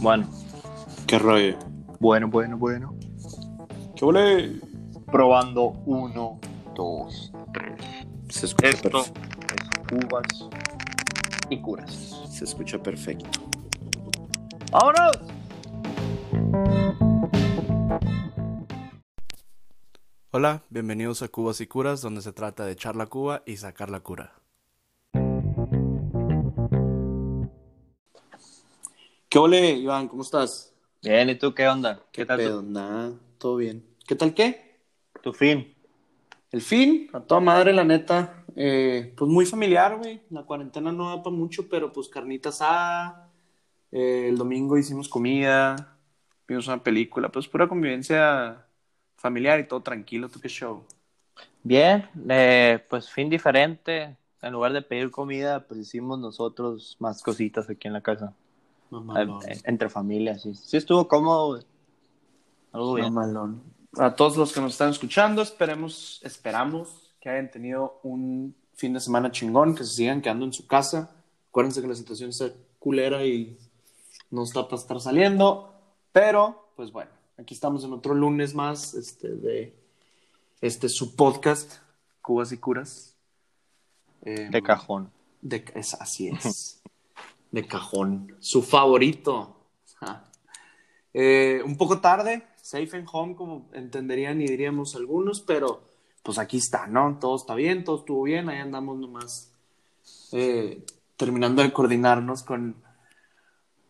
Bueno, ¿Qué rollo? bueno, bueno, bueno. ¿Qué huele? Probando uno, dos, tres. Se escucha, Esto perfecto. es uvas y curas. Se escucha perfecto. ¡Vámonos! Hola, bienvenidos a Cubas y Curas, donde se trata de echar la cuba y sacar la cura. ¿Qué ole, Iván? ¿Cómo estás? Bien, ¿y tú qué onda? ¿Qué, tal tu- pedo? Nada, todo bien. ¿Qué tal qué? tu, fin? El fin, a toda madre, la neta. Eh, pues muy familiar, güey. La cuarentena no da para mucho, pero pues carnita asada. Eh, el domingo hicimos comida. Vimos una película. Pues pura convivencia familiar y todo tranquilo. ¿Tú qué show? Bien, eh, pues fin diferente. En lugar de pedir comida, pues hicimos nosotros más cositas aquí en la casa. Mamalón. Eh, entre familias, sí. Sí estuvo cómodo, güey. Algo bien. Mamalón. A todos los que nos están escuchando, esperemos, esperamos que hayan tenido un fin de semana chingón, que se sigan quedando en su casa. Acuérdense que la situación está culera y no está para estar saliendo. Pero, pues bueno, aquí estamos en otro lunes más este, de este su podcast, Cubas y Curas. Eh, De cajón. de, es, así es. De cajón. Su favorito. Eh, un poco tarde, safe and home, como entenderían y diríamos algunos, pero pues aquí está, ¿no? Todo está bien, todo estuvo bien, ahí andamos nomás eh, terminando de coordinarnos con,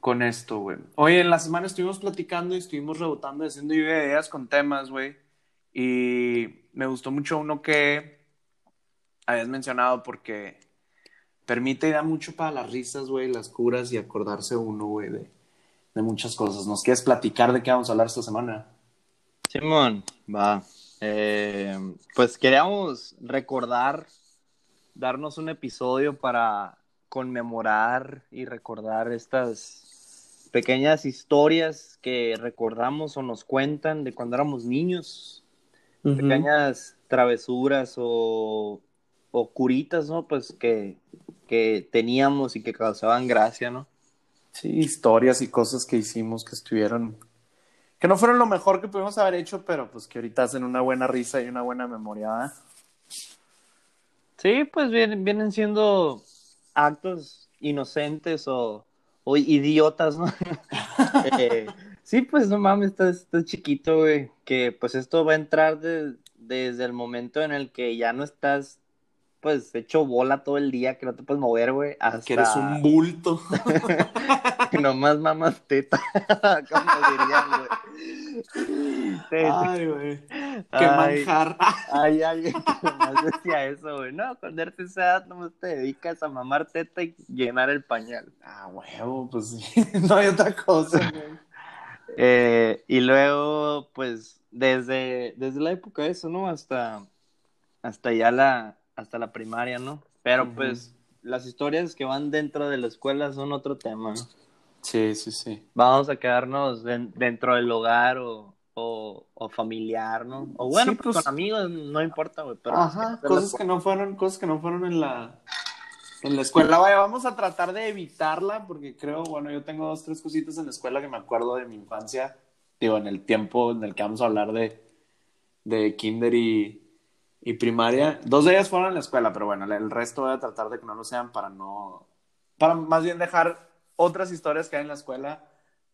con esto, güey. Hoy en la semana estuvimos platicando y estuvimos rebotando haciendo ideas con temas, güey. Y me gustó mucho uno que habías mencionado porque permite y da mucho para las risas, güey, las curas y acordarse uno, güey, de, de muchas cosas. ¿Nos quieres platicar de qué vamos a hablar esta semana? Simón, va. Eh, pues queríamos recordar, darnos un episodio para conmemorar y recordar estas pequeñas historias que recordamos o nos cuentan de cuando éramos niños, pequeñas travesuras o, o curitas, ¿no? Pues que, que teníamos y que causaban gracia, ¿no? Sí, historias y cosas que hicimos que estuvieron, que no fueron lo mejor que pudimos haber hecho, pero pues que ahorita hacen una buena risa y una buena memoria. Sí, pues vienen, vienen siendo actos inocentes o, o idiotas, ¿no? Eh, sí, pues no mames, estás, estás chiquito, güey, que pues esto va a entrar de- desde el momento en el que ya no estás, pues, hecho bola todo el día, que no te puedes mover, güey, hasta Que eres un bulto. que nomás mamas teta, como dirían, güey. Ay, güey. Qué Ay. manjar. Hay alguien que nomás decía eso, güey. No, cuando eres esa edad nomás te dedicas a mamar teta y llenar el pañal. Ah, huevo, pues sí. No hay otra cosa, güey. Eh, y luego, pues, desde, desde la época de eso, ¿no? Hasta, hasta ya la, hasta la primaria, ¿no? Pero pues, las historias que van dentro de la escuela son otro tema, ¿no? Sí, sí, sí. Vamos a quedarnos den- dentro del hogar o, o, o familiar, ¿no? O bueno, Sí, pues, pues- con amigos, no importa, güey. Pero Ajá, cosas que no fueron, cosas que no fueron en la en la escuela. Vaya, vamos a tratar de evitarla porque creo, bueno, yo tengo dos, tres cositas en la escuela que me acuerdo de mi infancia, digo, en el tiempo en el que vamos a hablar de, de kinder y, y primaria. Dos de ellas fueron en la escuela, pero bueno, el resto voy a tratar de que no lo sean para no, para más bien dejar otras historias que hay en la escuela,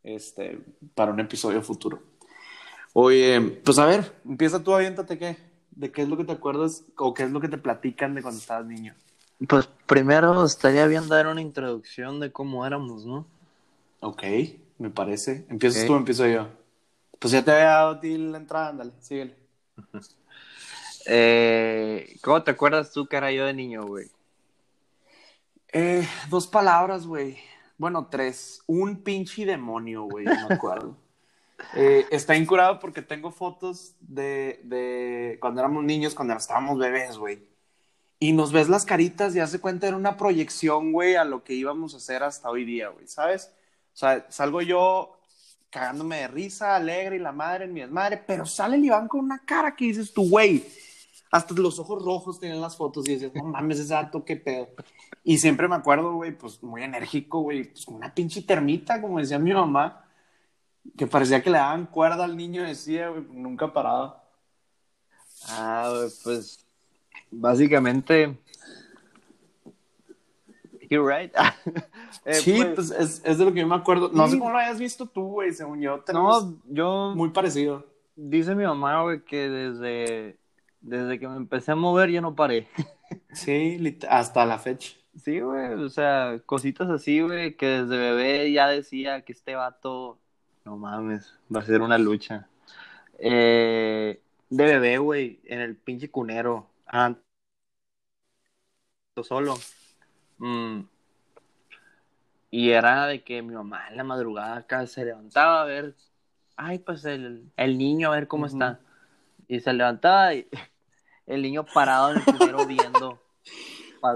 este, para un episodio futuro. Oye, pues a ver, empieza tú, aviéntate qué. ¿De qué es lo que te acuerdas o qué es lo que te platican de cuando estabas niño? Pues primero estaría bien dar una introducción de cómo éramos, ¿no? Ok, me parece. ¿Empiezas Ok. tú o empiezo yo? Pues ya te había dado a ti la entrada, ándale, síguele. Eh, ¿Cómo te acuerdas tú que era yo de niño, güey? Eh, dos palabras, güey. Bueno, tres. Un pinche demonio, güey, no me acuerdo. Eh, está incurado porque tengo fotos de, de cuando éramos niños, cuando estábamos bebés, güey. Y nos ves las caritas y hace cuenta era una proyección, güey, a lo que íbamos a hacer hasta hoy día, güey, ¿sabes? O sea, salgo yo cagándome de risa, alegre y la madre en mi desmadre, pero sale el Iván con una cara que dices tú, güey, hasta los ojos rojos tenían las fotos y dices, no mames, ese dato, qué pedo. Y siempre me acuerdo, güey, pues muy enérgico, güey, pues una pinche termita, como decía mi mamá. Que parecía que le daban cuerda al niño, decía, güey, nunca paraba. Ah, güey, pues básicamente. You're right. Eh, sí, pues, pues, es, es de lo que yo me acuerdo. No Sí. sé cómo lo hayas visto tú, güey, según yo. no, yo. muy parecido. Dice mi mamá, güey, que desde, desde que me empecé a mover yo no paré. Sí, hasta la fecha. Sí, güey, o sea, cositas así, güey, que desde bebé ya decía que este vato, no mames, va a ser una lucha. Eh, de bebé, güey, en el pinche cunero, ah, solo. Mm. Y era de que mi mamá en la madrugada acá se levantaba a ver, ay, pues el, el niño a ver cómo está. Y se levantaba y el niño parado en el cunero viendo.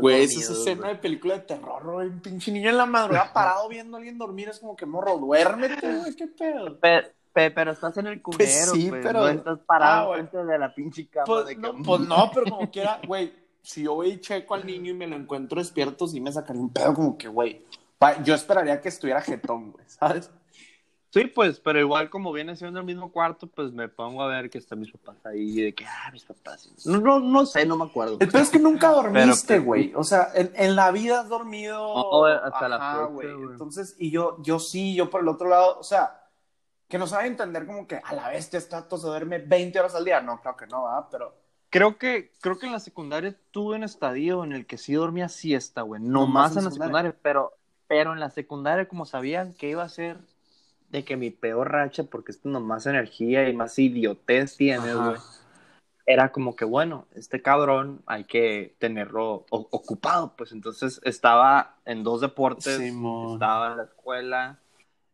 Güey, esa es escena de película de terror, güey. Un pinche niño en la madrugada parado viendo a alguien dormir. Es como que morro, duérmete, güey, qué pedo. Pe- pe- pero estás en el cunero, sí, pues, pero- no estás parado Ah, frente de la pinche cama Pues de no, cama. pues no, pero como quiera, güey, si yo voy y checo al niño y me lo encuentro despierto, sí me sacaría un pedo como que, güey, yo esperaría que estuviera jetón, güey, ¿sabes? Sí, pues, pero igual como viene siendo el mismo cuarto, pues me pongo a ver que están mis papás ahí, de que, ah, mis papás. No, no, no sé, no me acuerdo. El pedo es que nunca dormiste, Pero- güey. O sea, en, en la vida has dormido. No, hasta la Ajá, fecha, güey. Entonces, y yo, yo sí, yo por el otro lado, o sea, que no sabe entender como que a la vez este vato se duerme 20 horas al día. No, claro que no, ¿verdad? Pero. Creo que, creo que en la secundaria tuve un estadio en el que sí dormía siesta, güey. No más en en la secundaria. secundaria, pero, pero en la secundaria, como sabían que iba a ser de que mi peor racha, porque esto más energía y más idiotez tienes, Ajá. güey. Era como que, bueno, este cabrón hay que tenerlo ocupado, pues entonces estaba en dos deportes, Simón. estaba en la escuela,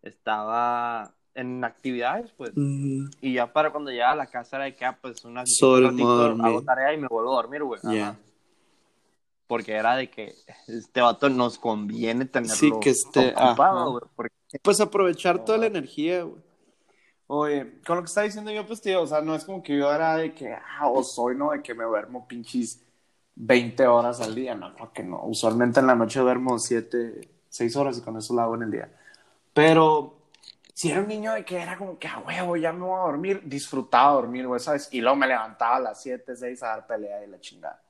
estaba en actividades, pues. Mm, Y ya para cuando llegaba a la casa era de que, ah, pues, una, Solo un hago tarea y me vuelvo a dormir, güey. Ajá. Porque era de que este vato nos conviene tenerlo Sí, que esté- ocupado, güey. Porque Pues aprovechar toda la energía, güey. Oye, con lo que está diciendo yo, pues, tío, o sea, no es como que yo era de que, ah, o soy, ¿no? De que me duermo pinches 20 horas al día. No, creo que no. Usualmente en la noche duermo 7, 6 horas y con eso lo hago en el día. Pero si era un niño de que era como que, a huevo, ya me voy a dormir, disfrutaba dormir, güey, ¿sabes? Y luego me levantaba a las 7, 6 a dar pelea y la chingada.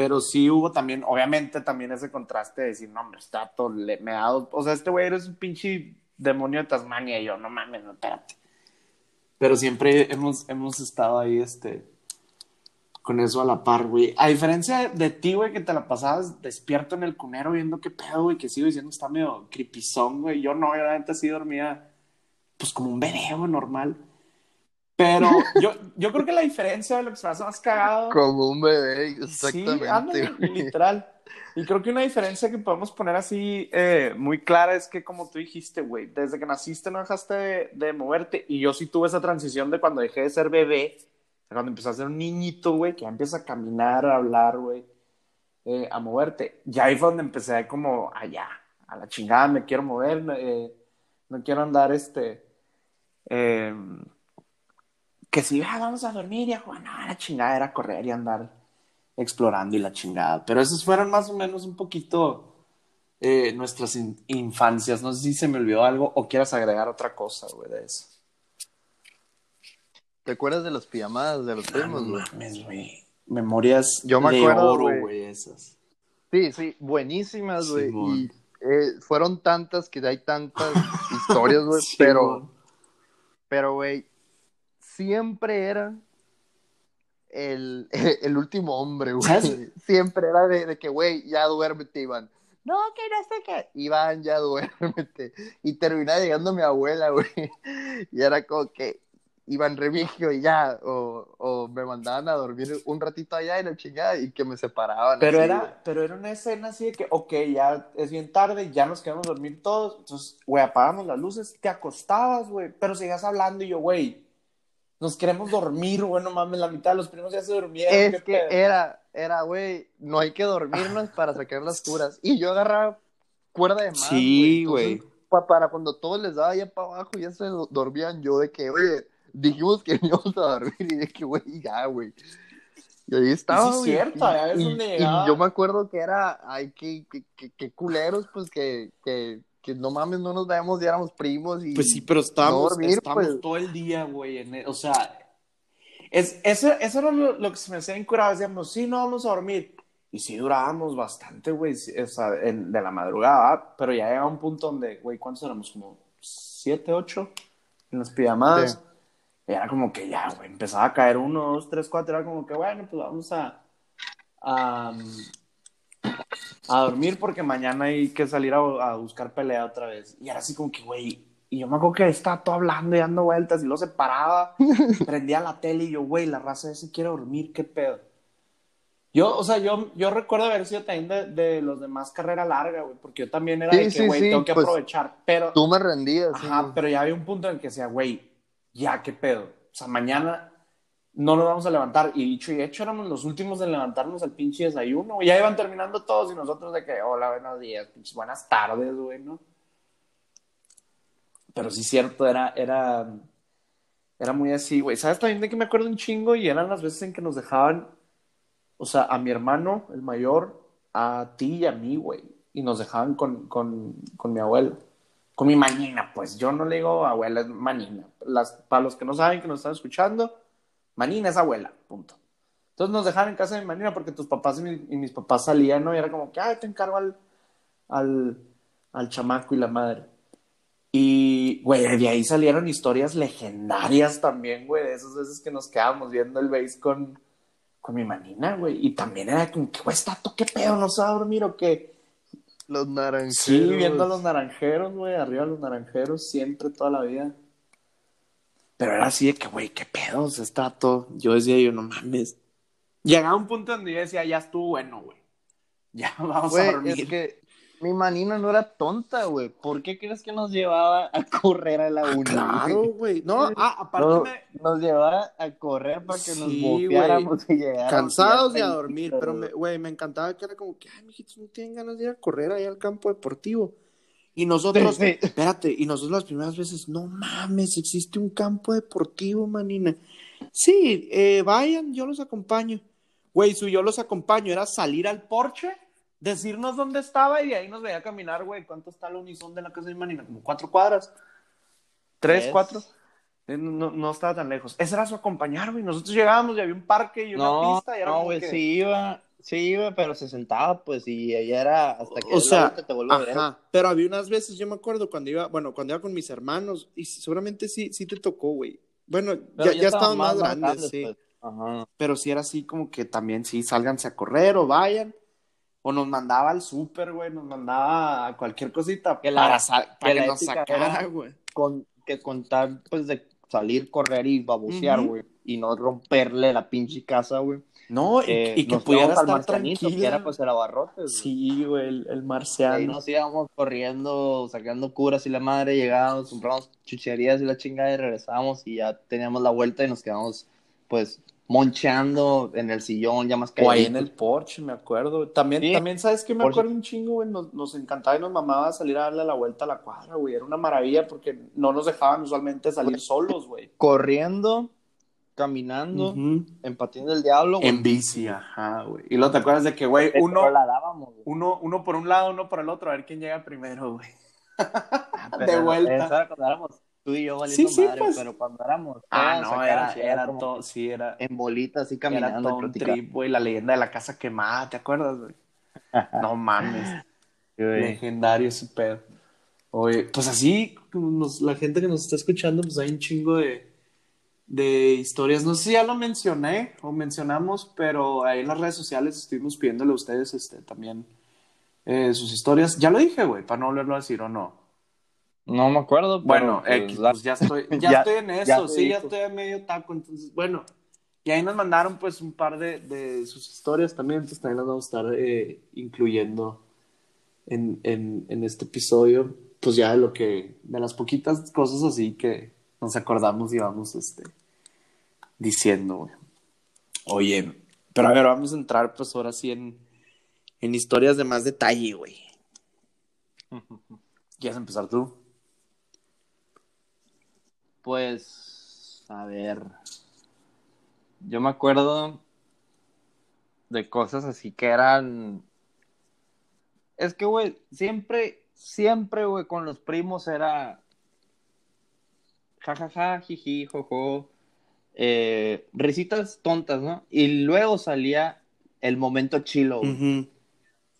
Pero sí hubo también, obviamente, también ese contraste de decir, no, hombre, está todo, le- me ha dado, o sea, este güey eres un pinche demonio de Tasmania y yo, no mames, espérate. Pero siempre hemos, hemos estado ahí, este, con eso a la par, güey. A diferencia de ti, güey, que te la pasabas despierto en el cunero viendo qué pedo, güey, que sigo diciendo está medio creepyzón, güey. Yo no, yo la neta sí dormía, pues como un güey, normal. Pero yo, yo creo que la diferencia de lo que se me hace más cagado. como un bebé, Sí, ándale, literal. Y creo que una diferencia que podemos poner así eh, muy clara es que, como tú dijiste, güey, desde que naciste no dejaste de, de moverte. Y yo sí tuve esa transición de cuando dejé de ser bebé, cuando empecé a ser un niñito, güey, que ya empieza a caminar, a hablar, güey, eh, a moverte. Ya ahí fue donde empecé como, allá, a la chingada, me quiero mover, eh, no quiero andar, este, eh, que si ah, vamos a dormir y a jugar, no, la chingada era correr y andar explorando y la chingada. Pero esas fueron más o menos un poquito eh, nuestras in- infancias. No sé si se me olvidó algo o quieras agregar otra cosa, güey, de eso. ¿Te acuerdas de las pijamadas de los primos, güey? mames, güey. Memorias Yo me de acuerdo, oro, güey. esas. Sí, sí, buenísimas, güey. Simón. y eh, fueron tantas que hay tantas historias, güey. Sí, pero, pero, güey, siempre era el, el último hombre, güey. ¿Sabes? Siempre era de, de que, güey, ya duérmete, Iván. No, que no sé qué. Iván, ya duérmete. Y terminaba llegando mi abuela, güey. Y era como que Iván Remigio y ya. O, o me mandaban a dormir un ratito allá y la chingada y que me separaban. Pero así, era, güey. pero era una escena así de que, ok, ya es bien tarde, ya nos quedamos a dormir todos. Entonces, güey, apagamos las luces, te acostabas, güey, pero seguías hablando y yo, güey, nos queremos dormir, güey, no mames, la mitad de los primos ya se durmieron. Es qué que pedo. era, era, güey, no hay que dormirnos para sacar las curas. Y yo agarraba cuerda de más. Sí, güey. pa- para cuando todos les daba ya para abajo, ya se do- dormían yo de que, oye, dijimos que íbamos a dormir y de que, güey, ya, güey. Y ahí estaba, sí cierto, y- y, donde y yo me acuerdo que era, ay, qué, qué, qué- qué culeros, pues, que, que que no mames, no nos veamos, ya éramos primos y... Pues sí, pero estábamos, no dormir, estábamos pues. todo el día, güey. en e- o sea, es, eso, eso era lo, lo que se me hacía incurado. Decíamos, sí, no vamos a dormir. Y sí durábamos bastante, güey, sí, o sea, en- de la madrugada, pero ya llegaba un punto donde, güey, ¿cuántos éramos? Como siete, ocho en las pijamadas. Sí. Y era como que ya, güey, empezaba a caer uno, dos, tres, cuatro. Era como que, bueno, pues vamos a, a, a dormir porque mañana hay que salir a, a buscar pelea otra vez. Y era así como que, güey, y yo me acuerdo que estaba todo hablando y dando vueltas y luego se paraba, prendía la tele y yo, güey, la raza ese quiere dormir, qué pedo. Yo, o sea, yo, yo recuerdo haber sido también de, de los de más carrera larga, güey, porque yo también era Sí, de que, sí, güey, sí, tengo que pues, aprovechar, pero... Tú me rendías. sí, Ajá, pero ya había un punto en el que decía, güey, ya, qué pedo. O sea, mañana no nos vamos a levantar. Y dicho y hecho, éramos los últimos en levantarnos al pinche desayuno. Ya iban terminando todos y nosotros de que, hola, buenos días, buenas tardes, güey, ¿no? Pero sí, cierto, era, era, era muy así, güey. ¿Sabes también de que me acuerdo un chingo? Y eran las veces en que nos dejaban, o sea, a mi hermano, el mayor, a ti y a mí, güey. Y nos dejaban con, con, con mi abuelo. Con mi manina, pues. Yo no le digo abuela, es manina. Las, para los que no saben que nos están escuchando, manina es abuela, punto. Entonces nos dejaban en casa de mi manina porque tus papás y, mi- y mis papás salían, ¿no? Y era como que, ay, te encargo al, al, al chamaco y la madre. Y, güey, de ahí salieron historias legendarias también, güey, de esas veces que nos quedábamos viendo el base con, con mi manina, güey. Y también era como que, güey, está qué pedo, no se va a dormir o qué. Los naranjeros. Sí, viendo a los naranjeros, güey, arriba los naranjeros, siempre, toda la vida. Pero era así de que, güey, qué pedos, está todo. Yo decía, yo, no mames. Llegaba un punto donde yo decía, ya estuvo bueno, güey. Ya vamos a dormir. es que mi manina no era tonta, güey. ¿Por qué crees que nos llevaba a correr a la una? Claro, güey. No, ah, aparte No, me... Nos llevaba a correr para que nos Sí, bofeáramos y llegáramos. cansados de a dormir, pero, me- güey, me encantaba que era como que, ay, mijitos, no tienen ganas de ir a correr ahí al campo deportivo. Y nosotros, Sí, sí. espérate, y nosotros las primeras veces, no mames, existe un campo deportivo, manina. Sí, eh, vayan, yo los acompaño. Güey, su yo los acompaño era salir al porche, decirnos dónde estaba y de ahí nos veía caminar, güey. ¿Cuánto está la unison de la casa de manina? Como cuatro cuadras. Tres, Tres. cuatro. Eh, No, no, estaba tan lejos. Ese era su acompañar, güey. Nosotros llegábamos y había un parque y una No, pista. Y era no, güey, que- sí iba, sí pero se sentaba, pues, y ella era hasta que O sea, te a ver. Ajá, pero había unas veces, yo me acuerdo cuando iba, bueno, cuando iba con mis hermanos, y seguramente sí, sí te tocó, güey. Bueno, Pero ya, ya estaban más, más grandes, sí. pues. Ajá. Pero sí era así como que también, sí, sálganse a correr o vayan. O nos mandaba al súper, güey, nos mandaba a cualquier cosita Que la- para, que que, la nos sacara, güey. Con, que contar, pues, de salir, correr y babosear, güey. Y no romperle la pinche casa, güey. No, y, Eh, y que nos pudiera estar tranquila. Que era, pues, el abarrotes, güey. Sí, güey, el, el Ahí marciano. nos íbamos corriendo, sacando curas y la madre, llegábamos, compramos chucherías y la chingada y regresábamos y ya teníamos la vuelta y nos quedamos, pues, moncheando en el sillón, ya más O ahí en el Porsche, me acuerdo. También, Sí. también ¿sabes qué? Me Porsche. acuerdo un chingo, güey. Nos, nos encantaba y nos mamaba salir a darle la vuelta a la cuadra, güey. Era una maravilla porque no nos dejaban usualmente salir solos, güey. Corriendo, caminando, en patín del diablo, güey. En bici, ajá, güey. Y luego te acuerdas de que, güey, uno, la dábamos, güey. uno, uno por un lado, uno por el otro, a ver quién llega primero, güey. de Pero vuelta. era cuando éramos tú y yo valiendo Sí, sí, madre, pues. pero cuando éramos Ah, no, era, era como todo, sí, era, en bolitas así era caminando todo y un trip, güey. La leyenda de la casa quemada, ¿te acuerdas, güey? No mames. Legendario ese pedo. Oye, pues así, nos- la gente que nos está escuchando, pues hay un chingo de, de historias. No sé si ya lo mencioné o mencionamos, pero ahí en las redes sociales estuvimos pidiéndole a ustedes este, también eh, sus historias. Ya lo dije, güey, para no volverlo a decir o no. No me acuerdo, pero, Bueno, pues, la- pues ya estoy, ya Ya- estoy en eso, sí, ya estoy a medio taco, entonces, bueno, y ahí nos mandaron pues un par de, de sus historias también, entonces también las vamos a estar eh, incluyendo en, en, en este episodio, pues ya de lo que, de las poquitas cosas así que nos acordamos y vamos este, diciendo, güey. Oye, pero a ver, vamos a entrar pues ahora sí en, en historias de más detalle, güey. ¿Quieres empezar tú? Pues, a ver. Yo me acuerdo de cosas así que eran. Es que, güey, siempre, siempre, güey, con los primos era jajaja, ja, ja, jiji, jojo, eh, risitas tontas, ¿no? Y luego salía el momento chilo, güey.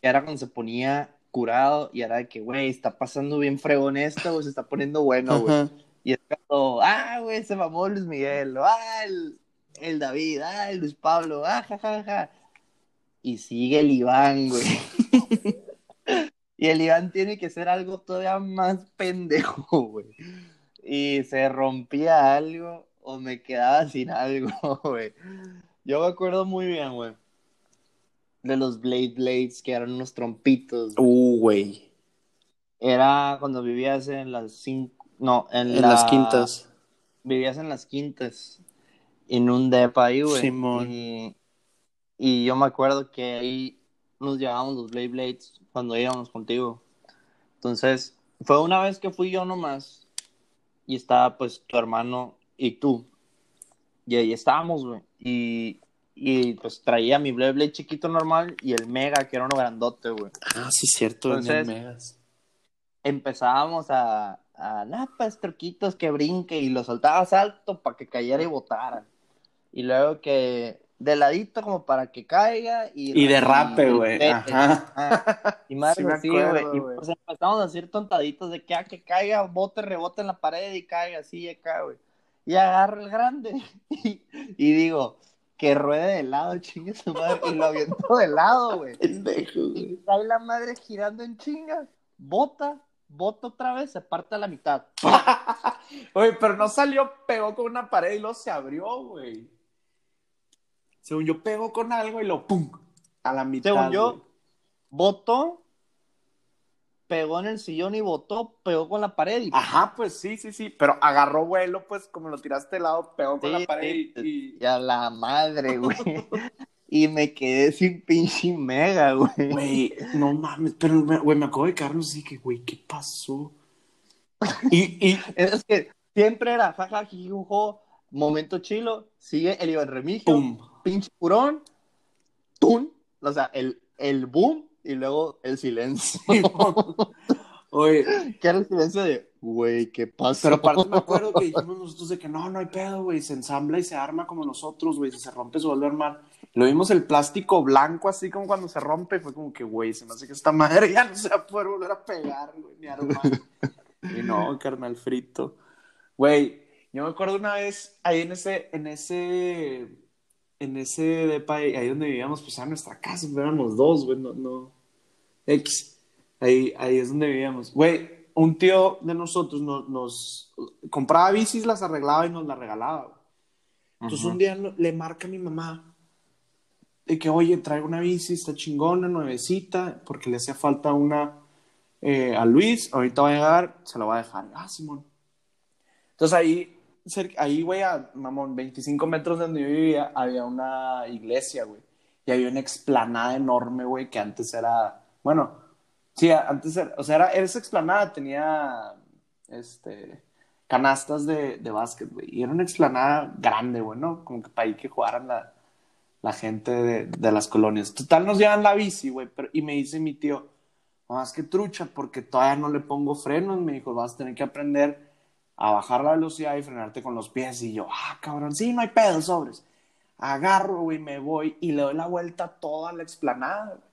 Era cuando se ponía curado y era de que, güey, está pasando bien fregón esto, güey, se está poniendo bueno, güey. Y es cuando, ah, güey, se mamó Luis Miguel, ah, el, el David, ah, el Luis Pablo, ah, jajaja. Ja, ja. Y sigue el Iván, güey. y el Iván tiene que ser algo todavía más pendejo, güey. Y se rompía algo o me quedaba sin algo, güey. Yo me acuerdo muy bien, güey. De los Blade Blades, que eran unos trompitos. güey. Uh, güey. Era cuando vivías en las cinco. No, en, En la- las quintas. Vivías en las quintas. En un depa ahí, güey. Simón. Y, y yo me acuerdo que ahí nos llevábamos los Blade Blades cuando íbamos contigo. Entonces, fue una vez que fui yo nomás. Y estaba pues tu hermano y tú. Y ahí estábamos, güey. Y, y pues traía mi Blade Blade chiquito normal y el Mega, que era uno grandote, güey. Ah, sí, cierto. Entonces- megas. empezábamos a, a nah, pues truquitos que brinque y lo soltabas alto para que cayera y botara. Y luego que de ladito como para que caiga y, Y derrape, güey. y- Ajá. Ajá. Y más Sí así, güey. Y pues empezamos a hacer tontaditos de que, ah, que caiga, bote, rebote en la pared y caiga así acá, güey. Y agarro el grande y, y digo, que ruede de lado, chingue su madre. Y lo aviento de lado, güey. Y trae la madre girando en chinga, bota, bota otra vez, se parte a la mitad. Oye, pero no salió, pegó con una pared y luego se abrió, güey. Según yo, pegó con algo y lo pum. A la mitad. Según yo, botó, pegó en el sillón y botó, pegó con la pared y Ajá, pues sí, sí, sí. Pero agarró vuelo, pues como lo tiraste de lado, pegó con Sí, la pared sí, y. a la madre, güey. y me quedé sin pinche mega, güey. Güey, no mames, pero, güey, me acabo de quedarnos así que, güey, ¿qué pasó? Y, y, Es que siempre era jaja, jijujo, momento chilo, sigue el Iván Remigio, pum. pinche curón, tun, o sea, el, el boom y luego el silencio. Oye, que era el silencio de, güey, ¿qué pasa? pero aparte me acuerdo que dijimos nosotros de que no, no hay pedo, güey, se ensambla y se arma como nosotros, güey, si se rompe se vuelve a armar. Lo vimos el plástico blanco así como cuando se rompe y fue como que, güey, se me hace que esta madre ya no se va a poder volver a pegar, güey, ni armar. y no, carnal frito. Güey, yo me acuerdo una vez ahí en ese, en ese, en ese depa, ahí ahí donde vivíamos, pues era nuestra casa, pero éramos dos, güey, no, no, X. Ahí, ahí es donde vivíamos. Güey, un tío de nosotros nos, nos compraba bicis, las arreglaba y nos las regalaba. güey. Entonces un día le marca a mi mamá de que, oye, traigo una bici, está chingona, nuevecita, porque le hacía falta una eh, a Luis, ahorita va a llegar, se la va a dejar. Ah, Simón. Entonces ahí, ahí, güey, a, mamón, 25 metros de donde yo vivía, había una iglesia, güey. Y había una explanada enorme, güey, que antes era, bueno, sí, antes era, o sea, era, esa explanada tenía, este, canastas de, de básquet, güey. Y era una explanada grande, güey, ¿no? Como que para ahí que jugaran la, la gente de, de las colonias. Total, nos llevan la bici, güey. pero- Y me dice mi tío, más que trucha, porque todavía no le pongo frenos. Me dijo, vas a tener que aprender a bajar la velocidad y frenarte con los pies. Y yo, ah, cabrón, sí, no hay pedo, sobres. Agarro, güey, me voy y le doy la vuelta a toda la explanada, güey.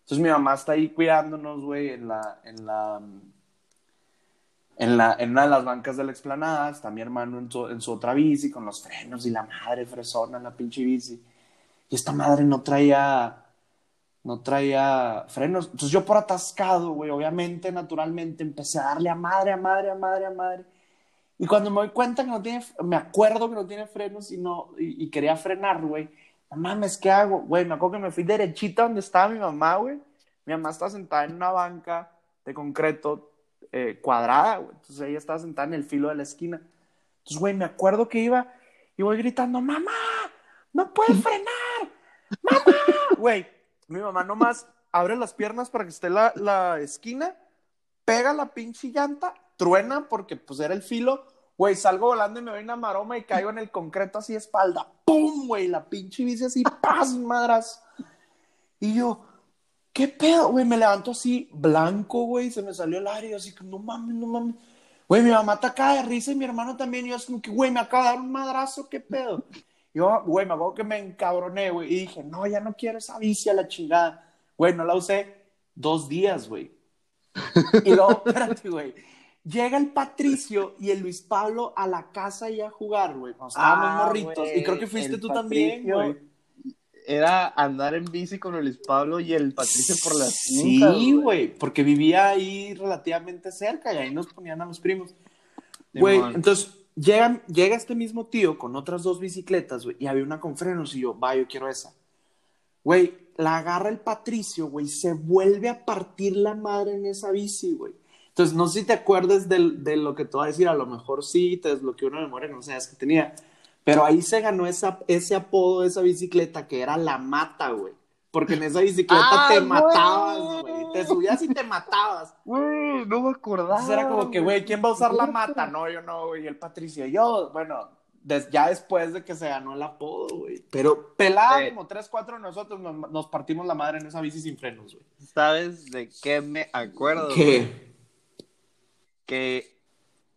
Entonces mi mamá está ahí cuidándonos, güey, en la, en la, en la, en una de las bancas de la explanada. Está mi hermano en su, en su otra bici con los frenos y la madre fresona la pinche bici. Y esta madre no traía, no traía frenos. Entonces yo por atascado, güey, obviamente, naturalmente, empecé a darle a madre, a madre, a madre, a madre. Y cuando me doy cuenta que no tiene, me acuerdo que no tiene frenos y no, y, y quería frenar, güey. No mames, ¿qué hago? Güey, me acuerdo que me fui derechita donde estaba mi mamá, güey. Mi mamá estaba sentada en una banca de concreto eh, cuadrada, güey. Entonces ella estaba sentada en el filo de la esquina. Entonces, güey, me acuerdo que iba y voy gritando, mamá, no puedes frenar, mamá. Güey, mi mamá nomás abre las piernas para que esté la, la esquina, pega la pinche llanta, truena porque pues era el filo, güey, salgo volando y me doy una maroma y caigo en el concreto así de espalda, ¡pum! güey, la pinche bici así, ¡paz! madras. Y yo, ¿qué pedo, güey? Me levanto así, blanco, güey, se me salió el aire, y yo así, no mames, no mames. Güey, mi mamá está acá de risa y mi hermano también, y yo así como que, güey, me acaba de dar un madrazo, ¿qué pedo? Yo, güey, me acuerdo que me encabroné, güey, y dije, no, ya no quiero esa bici a la chingada. Güey, no la usé dos días, güey. Y luego, espérate, güey. Llega el Patricio y el Luis Pablo a la casa y a jugar, güey. Cuando estábamos Ah, morritos. Y creo que fuiste tú también, güey. Era andar en bici con el Luis Pablo y el Patricio por las Sí, güey, porque vivía ahí relativamente cerca y ahí nos ponían a los primos. Güey, entonces llega, llega este mismo tío con otras dos bicicletas, güey, y había una con frenos y yo, va, yo quiero esa. Güey, la agarra el Patricio, güey, se vuelve a partir la madre en esa bici, güey. Entonces, no sé si te acuerdas del- de lo que te voy a decir, a lo mejor sí, te desbloqueó una memoria que no sabías que tenía. Pero ahí se ganó esa, ese apodo de esa bicicleta que era la mata, güey. Porque en esa bicicleta ¡Ah, te güey! matabas, güey. Te subías y te matabas. Güey, no me acordaba. Entonces era como que, güey, ¿quién va a usar la mata? No, yo no, güey. Y el Patricio, yo, bueno, des- ya después de que se ganó el apodo, güey. Pero pelada Eh. como tres, cuatro de nosotros nos, nos partimos la madre en esa bici sin frenos, güey. ¿Sabes de qué me acuerdo? güey? Que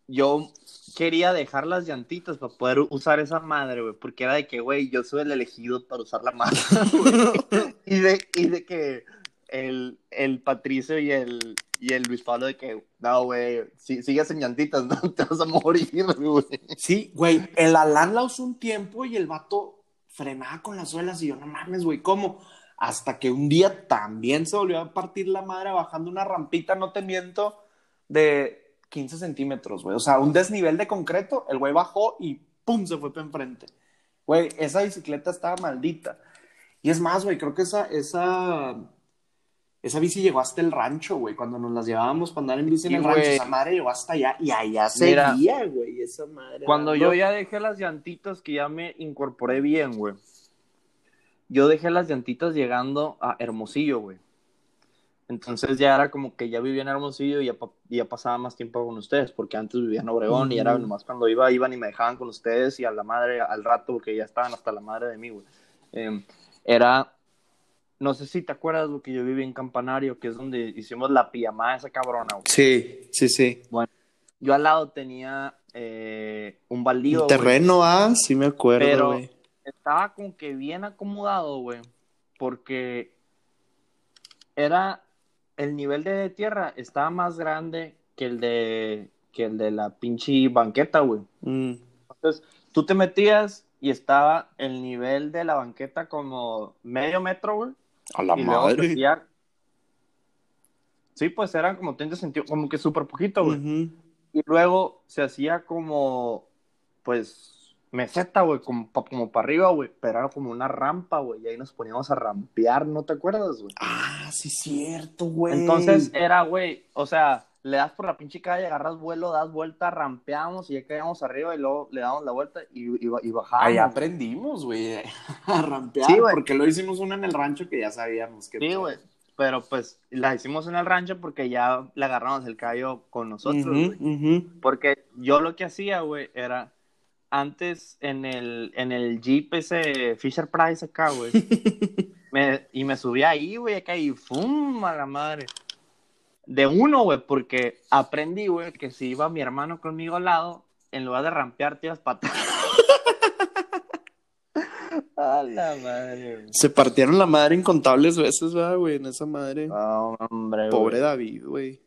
yo quería dejar las llantitas para poder usar esa madre, güey. Porque era de que, güey, yo soy el elegido para usar la madre. y, de, y de que el, el Patricio y el, y el Luis Pablo de que, no, güey, si, sigues en llantitas, no te vas a morir, güey. Sí, güey, el Alan la usó un tiempo y el vato frenaba con las suelas y yo, no mames, güey, ¿cómo? Hasta que un día también se volvió a partir la madre bajando una rampita, no te miento, de 15 centímetros, güey. O sea, un desnivel de concreto, el güey bajó y ¡pum! se fue para enfrente. Güey, esa bicicleta estaba maldita. Y es más, güey, creo que esa, esa, esa bici llegó hasta el rancho, güey. Cuando nos las llevábamos para andar en bici en el rancho, esa madre llegó hasta allá y allá Mira, seguía, güey, esa madre. Cuando yo ya dejé las llantitas, que ya me incorporé bien, güey. Yo dejé las llantitas llegando a Hermosillo, güey. Entonces ya era como que ya vivía en Hermosillo y ya, pasaba más tiempo con ustedes, porque antes vivía en Obregón y era nomás cuando iba, iban y me dejaban con ustedes y a la madre al rato, porque ya estaban hasta la madre de mí, güey. Eh, era, no sé si te acuerdas, lo que yo viví en Campanario, que es donde hicimos la pijamada esa cabrona, güey. Sí, sí, sí. Yo al lado tenía eh, un baldío, Un güey. terreno, ah, sí me acuerdo, Pero güey. estaba como que bien acomodado, güey, porque era el nivel de tierra estaba más grande que el de que el de la pinche banqueta, güey. Mm. Entonces, tú te metías y estaba el nivel de la banqueta como medio metro, güey. A la y luego madre. hacía- Sí, pues eran como 30 centímetros, como que súper poquito, güey. Y luego se hacía como, pues, meseta, güey, como, pa- como para arriba, güey. Pero era como una rampa, güey. Y ahí nos poníamos a rampear, ¿no te acuerdas, güey? Ah, sí, cierto, güey. Entonces era, güey, o sea, le das por la pinche calle, agarras vuelo, das vuelta, rampeamos y ya caíamos arriba y luego le damos la vuelta y, y, y bajábamos. Ahí aprendimos, güey, a rampear. Sí, güey. porque lo hicimos una en el rancho que ya sabíamos que. Sí, güey. Pero pues la hicimos en el rancho porque ya le agarramos el callo con nosotros, güey. Porque yo lo que hacía, güey, era antes en el, en el Jeep ese Fisher Price acá, güey. me- y me subía ahí, güey, acá y ¡fum! a la madre. De uno, güey, porque aprendí, güey, que si iba mi hermano conmigo al lado, en lugar de rampear, para atrás. a la madre, güey. Se partieron la madre incontables veces, ¿verdad, güey? En esa madre. No, hombre, güey. Pobre David, güey.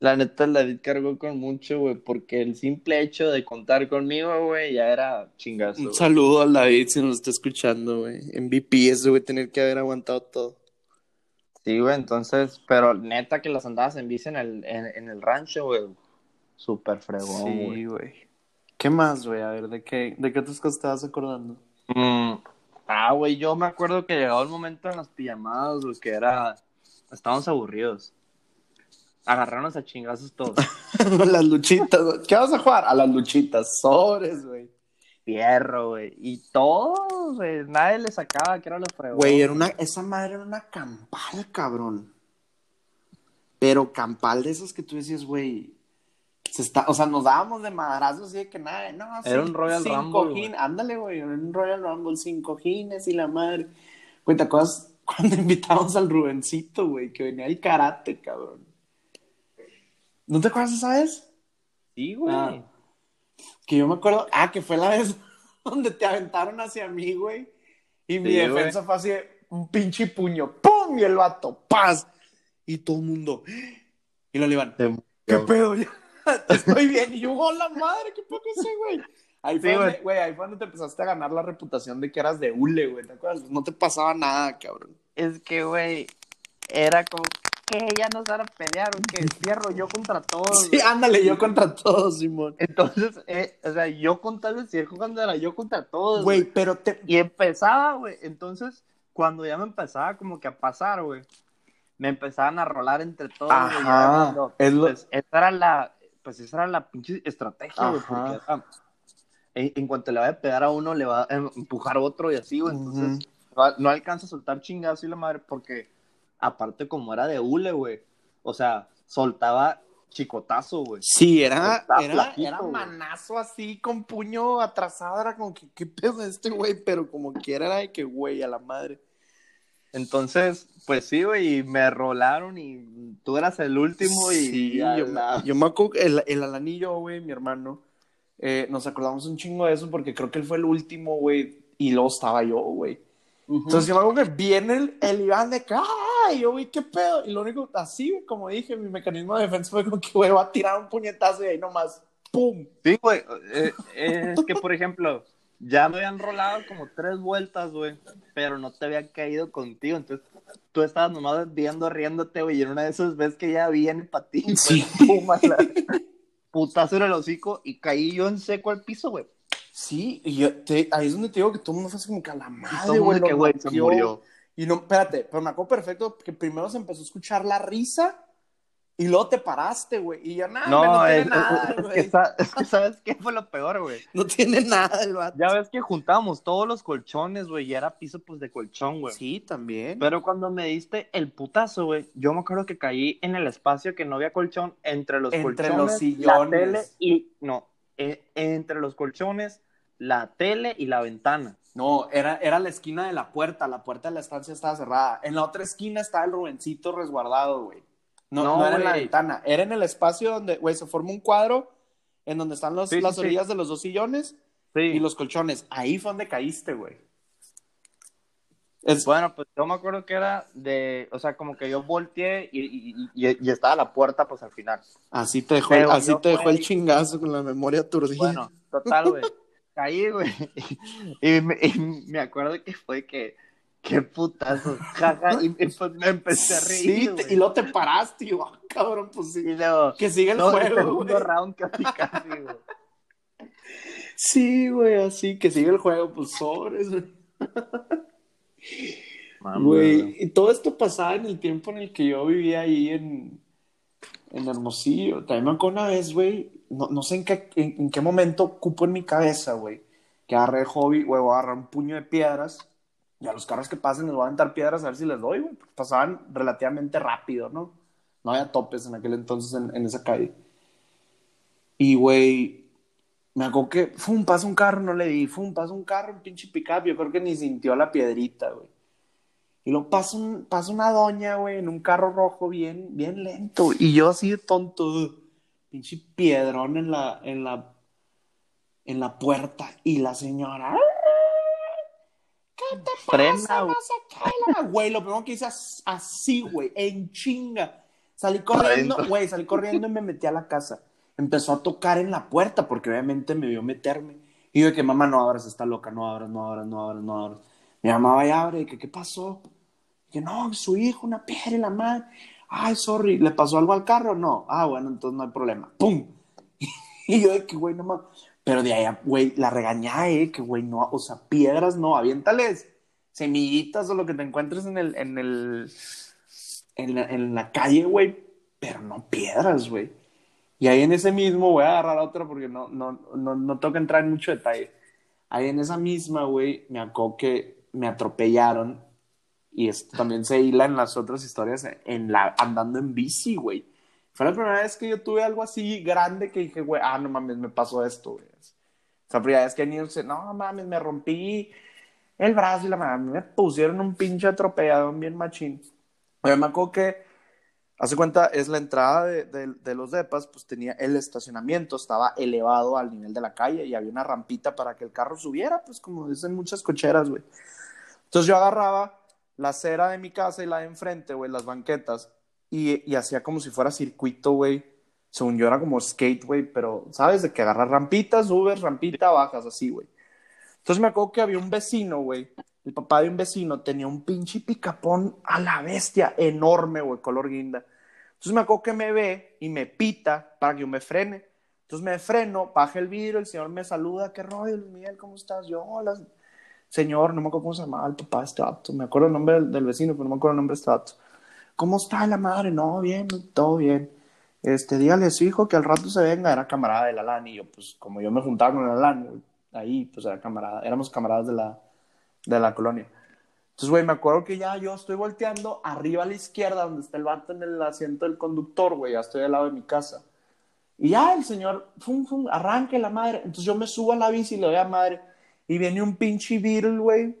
La neta, el David cargó con mucho, güey, porque el simple hecho de contar conmigo, güey, ya era chingazo. Un saludo al David si nos está escuchando, güey. MVP ese, güey, tener que haber aguantado todo. Sí, güey, entonces, pero neta que las andabas en bici en el, en, en el rancho, güey. Súper fregón, güey. Sí, güey. ¿Qué más, güey? A ver, ¿de qué, ¿de qué otras cosas estabas acordando? Mm, Ah, güey, yo me acuerdo que llegó el momento en las pijamadas, güey, que era. Estábamos aburridos. Agarrarnos a chingazos todos. las luchitas. ¿Qué vas a jugar? A las luchitas, sobres, güey. Fierro, güey. Y todos, güey. Nadie le sacaba que era los fregón. Güey, era una, esa madre era una campal, cabrón. Pero campal de esos que tú decías, güey. Se está, o sea, nos dábamos de madrazos así de que nada, no, Era un Royal sin Rumble, cojín, ándale, güey, era un Royal Rumble sin cojines y la madre. Güey, ¿te acuerdas cuando invitamos al Rubencito, güey, que venía el karate, cabrón. ¿No te acuerdas esa vez? Sí, güey. Ah. Que yo me acuerdo, ah, que fue la vez donde te aventaron hacia mí, güey. Y mi Sí, defensa fue así, de un pinche puño, ¡pum! Y el vato, ¡paz! Y todo el mundo, y lo iban, Te- ¿qué pedo? Ya, Estoy bien. Y yo, hola madre, ¿qué pedo ese, güey? Ahí fue, Sí, donde, güey, ahí fue donde te empezaste a ganar la reputación de que eras de hule, güey, ¿te acuerdas? No te pasaba nada, cabrón. Es que, güey, era como que ya nos van a pelear, o que cierro yo contra todos. Sí, güey. ándale, yo contra todos, Simón. Entonces, eh, o sea, yo con tal de seguir jugando era yo contra todos. Güey, pero te... Y empezaba, güey. Entonces, cuando ya me empezaba como que a pasar, güey, me empezaban a rolar entre todos, güey. Ajá, cuando- es lo- pues, esa era la, pues esa era la pinche estrategia, güey, porque en, en cuanto le vaya a pegar a uno, le va a em- empujar otro y así, güey. Entonces, no, no alcanza a soltar chingados y la madre, porque aparte como era de hule, güey, o sea, soltaba chicotazo, güey. Sí, era, era, flaquito, era manazo así, con puño atrasado, era como que, ¿qué pedo es este güey? Pero como quiera era de que, güey, a la madre. Entonces, pues sí, güey, y me rolaron y tú eras el último y Sí, yo, la- yo me acuerdo el, el Alan y yo, güey, mi hermano, eh, nos acordamos un chingo de eso porque creo que él fue el último, güey, y luego estaba yo, güey. Entonces yo me acuerdo que viene el, el Iván de que, ¡ay! Yo, güey, ¿qué pedo? Y lo único, así, como dije, mi mecanismo de defensa fue como que, güey, va a tirar un puñetazo y ahí nomás, ¡pum! Sí, güey, eh, es que, por ejemplo, ya me habían rolado como tres vueltas, güey, pero no te había caído contigo, entonces tú estabas nomás viendo, riéndote, güey, y en una de esas ves que ya viene para ti, güey, Sí. pum, la- putazo en el hocico y caí yo en seco al piso, güey. Sí, y yo te- ahí es donde te digo que todo el mundo fue así como que a la madre, güey, que, güey, se murió. Y no, espérate, pero me acuerdo perfecto que primero se empezó a escuchar la risa y luego te paraste, güey. Y yo, nada, No, no, tiene es, nada, es- es que, es que ¿sabes qué fue lo peor, güey? No tiene nada el vato. Ya ves que juntábamos todos los colchones, güey, y era piso, pues, de colchón, güey. Sí, también. Pero cuando me diste el putazo, güey, yo me acuerdo que caí en el espacio que no había colchón entre los Entre colchones, los la sillones. tele y no, eh, entre los colchones, la tele y la ventana. No, era, era la esquina de la puerta. La puerta de la estancia estaba cerrada. En la otra esquina estaba el Rubencito resguardado, güey. No, No, no, era en la ventana. Era en el espacio donde, güey, se forma un cuadro en donde están los, Sí, las sí. orillas de los dos sillones y los colchones. Ahí fue donde caíste, güey. Es, Bueno, pues yo me acuerdo que era de, o sea, como que yo volteé y, y- y- y estaba la puerta, pues al final. así te dejó, Pero así te dejó el chingazo con la memoria aturdida. Bueno, total, güey. Caí, güey. Y, me, y me acuerdo que fue que, qué putazo, jaja, y, y, pues me empecé a reír. sí, te- y luego te paraste y cabrón, pues sí. Y luego, Que sigue el juego, segundo güey. round casi, casi, güey. Sí, güey, así, que sigue el juego, pues sobres, güey. Güey, y todo esto pasaba en el tiempo en el que yo vivía ahí en, en Hermosillo. También me acuerdo una vez, güey, no, no sé en qué, en, qué momento cupo en mi cabeza, güey, que agarré hobby, güey, voy a agarrar un puño de piedras y a los carros que pasen les voy a aventar piedras a ver si les doy, güey. Pasaban relativamente rápido, ¿no? No había topes en aquel entonces en, en esa calle. Y, güey, me acuerdo que, fum, pasa un carro, no le di, fum, pasa un carro, un pinche pickup, yo creo que ni sintió la piedrita, güey. Y luego pasa, un, pasa una doña, güey, en un carro rojo bien, bien lento. Y yo así de tonto, pinche piedrón en la, en la, en la puerta. Y la señora, "¡Ah! ¿qué te pasa? No güey. sé qué". La- Güey, lo primero que hice as- así, güey, en chinga. Salí corriendo, güey, salí corriendo y me metí a la casa. Empezó a tocar en la puerta porque obviamente me vio meterme. Y yo de que mamá no abras, está loca, no abras, no abras, no abras, no abras. Mi mamá va y abre, y que qué pasó. Y que no, su hijo, una piedra y la madre. Ay, sorry, ¿le pasó algo al carro? No. Ah, bueno, entonces no hay problema. ¡Pum! Y yo de que, güey, no mames. Pero de ahí, güey, la regañé, eh, que, güey, no, o sea, piedras no, aviéntales semillitas o lo que te encuentres en el, en el, en la, en la calle, güey, pero no piedras, güey. Y ahí en ese mismo, voy a agarrar otra porque no, no, no, no tengo que entrar en mucho detalle. Ahí en esa misma, güey, me acuerdo que me atropellaron y esto también se hila en las otras historias en la, andando en bici, güey. Fue la primera vez que yo tuve algo así grande que dije, güey, ah, no mames, me pasó esto, güey. O sea, primera vez que ni no mames, me rompí el brazo y la mano. Me pusieron un pinche atropellado bien machín. Yo me acuerdo que, hace cuenta, es la entrada de, de, de, los depas, pues tenía el estacionamiento, estaba elevado al nivel de la calle y había una rampita para que el carro subiera, pues como dicen muchas cocheras, güey. Entonces yo agarraba la acera de mi casa y la de enfrente, güey, las banquetas, y, y hacía como si fuera circuito, güey. Según yo era como skate, güey, pero, ¿sabes? De que agarras rampitas, subes, rampita, bajas, así, güey. Entonces me acuerdo que había un vecino, güey. El papá de un vecino tenía un pinche picapón a la bestia, enorme, güey, color guinda. Entonces me acuerdo que me ve y me pita para que yo me frene. Entonces me freno, baja el vidrio, el señor me saluda, ¿qué rollo, Luis Miguel? ¿Cómo estás? Yo, hola, señor, no me acuerdo cómo se llamaba el papá de este vato. Me acuerdo el nombre del, del, vecino, pero no me acuerdo el nombre de este vato. ¿Cómo está la madre? No, bien, todo bien. Este, dígale a su hijo que al rato se venga, era camarada del Alan, y yo, pues, como yo me juntaba con el Alan, ahí, pues, era camarada, éramos camaradas de la, de la colonia. Entonces, güey, me acuerdo que ya yo estoy volteando arriba a la izquierda, donde está el vato en el asiento del conductor, güey, ya estoy al lado de mi casa. Y ya el señor, fum, fum, arranque la madre. Entonces yo me subo a la bici y le doy a madre. Y viene un pinche Beetle, güey,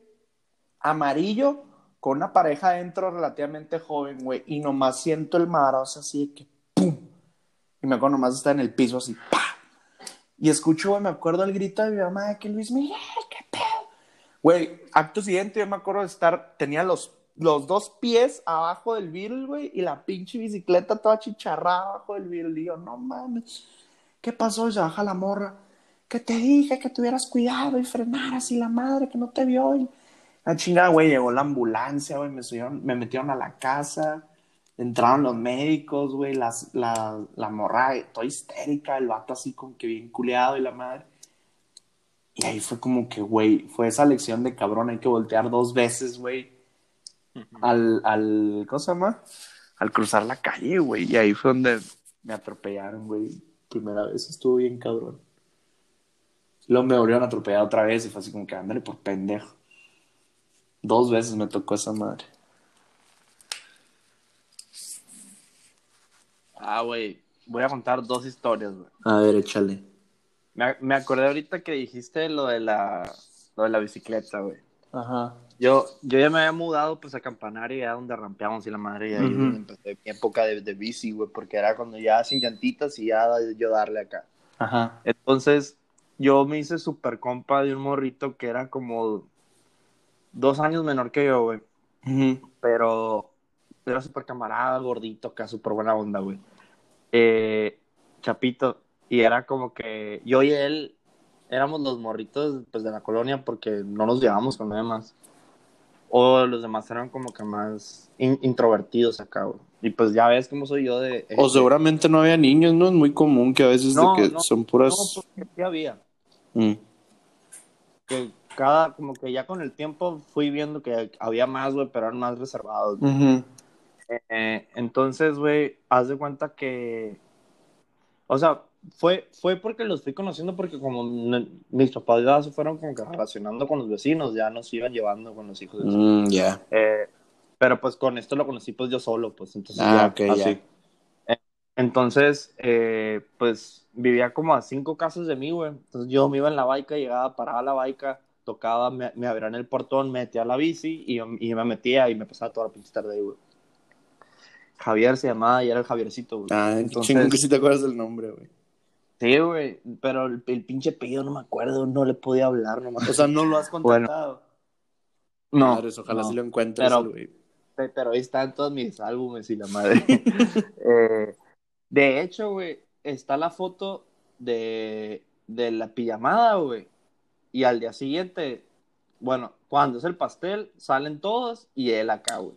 amarillo, con una pareja adentro relativamente joven, güey. Y nomás siento el madrazo así de que, ¡pum! Y me acuerdo nomás está en el piso así, ¡pa! Y escucho, güey, me acuerdo el grito de mi mamá de que Luis Miguel, qué pedo. Güey, acto siguiente yo me acuerdo de estar, tenía los, los dos pies abajo del Beetle, güey, y la pinche bicicleta toda chicharrada abajo del Beetle. Y yo, no mames, ¿qué pasó? Y se baja la morra. Que te dije que tuvieras cuidado y frenaras y la madre que no te vio. Y... La chingada, güey, llegó la ambulancia, güey, me, subieron, me metieron a la casa, entraron los médicos, güey, la, la morra toda histérica, el vato así como que bien culeado y la madre. Y ahí fue como que, güey, fue esa lección de cabrón, hay que voltear dos veces, güey, uh -huh. al, al, ¿cómo se llama? Al cruzar la calle, güey. Y ahí fue donde me atropellaron, güey. Primera vez estuvo bien cabrón. Luego me volvieron a atropellar otra vez y fue así como que, ándale por pendejo. Dos veces me tocó esa madre. Ah, güey, voy a contar dos historias, güey. A ver, échale. Me, me, acordé ahorita que dijiste lo de la, lo de la bicicleta, güey. Ajá. Yo, yo ya me había mudado pues a Campanario, ya donde rampeamos y la madre, y ahí uh -huh. empecé mi época de, de, bici, güey, porque era cuando ya sin llantitas y ya yo darle acá. Ajá. Entonces, yo me hice super compa de un morrito que era como dos años menor que yo, güey. Uh -huh. Pero era súper camarada, gordito, acá, súper buena onda, güey. Eh, chapito. Y era como que yo y él éramos los morritos pues, de la colonia porque no nos llevamos con nadie más. O los demás eran como que más in introvertidos acá, güey. Y pues ya ves cómo soy yo de... O seguramente no había niños, ¿no? Es muy común que a veces no, de que no, son puras... No, porque sí había. Mm. Que cada, como que ya con el tiempo fui viendo que había más, güey, pero eran más reservados. Uh -huh. eh, entonces, güey, haz de cuenta que... O sea, fue, fue porque los fui conociendo porque como mis papás ya se fueron como que relacionando con los vecinos, ya nos iban llevando con los hijos de mm, yeah. eh, pero pues con esto lo conocí pues yo solo, pues entonces ah, ya, okay, así. Yeah. Entonces, eh, pues vivía como a cinco casas de mí, güey. Entonces yo me iba en la baica, llegaba, paraba la baica, tocaba, me, me abrían el portón, me metía a la bici y, y me metía y me pasaba toda la pinche tarde ahí, güey. Javier se llamaba y era el Javiercito, güey. Ah, entonces... chingón que si te acuerdas del nombre, güey. Sí, güey, pero el, el, pinche pedido no me acuerdo, no le podía hablar nomás. O sea, no lo has contactado. Bueno, no. Madres, ojalá no, si lo encuentres, pero, güey. Pero ahí están todos mis álbumes y la madre. eh, de hecho, güey, está la foto de, de la pijamada, güey. Y al día siguiente, bueno, cuando es el pastel, salen todos y él acá, güey.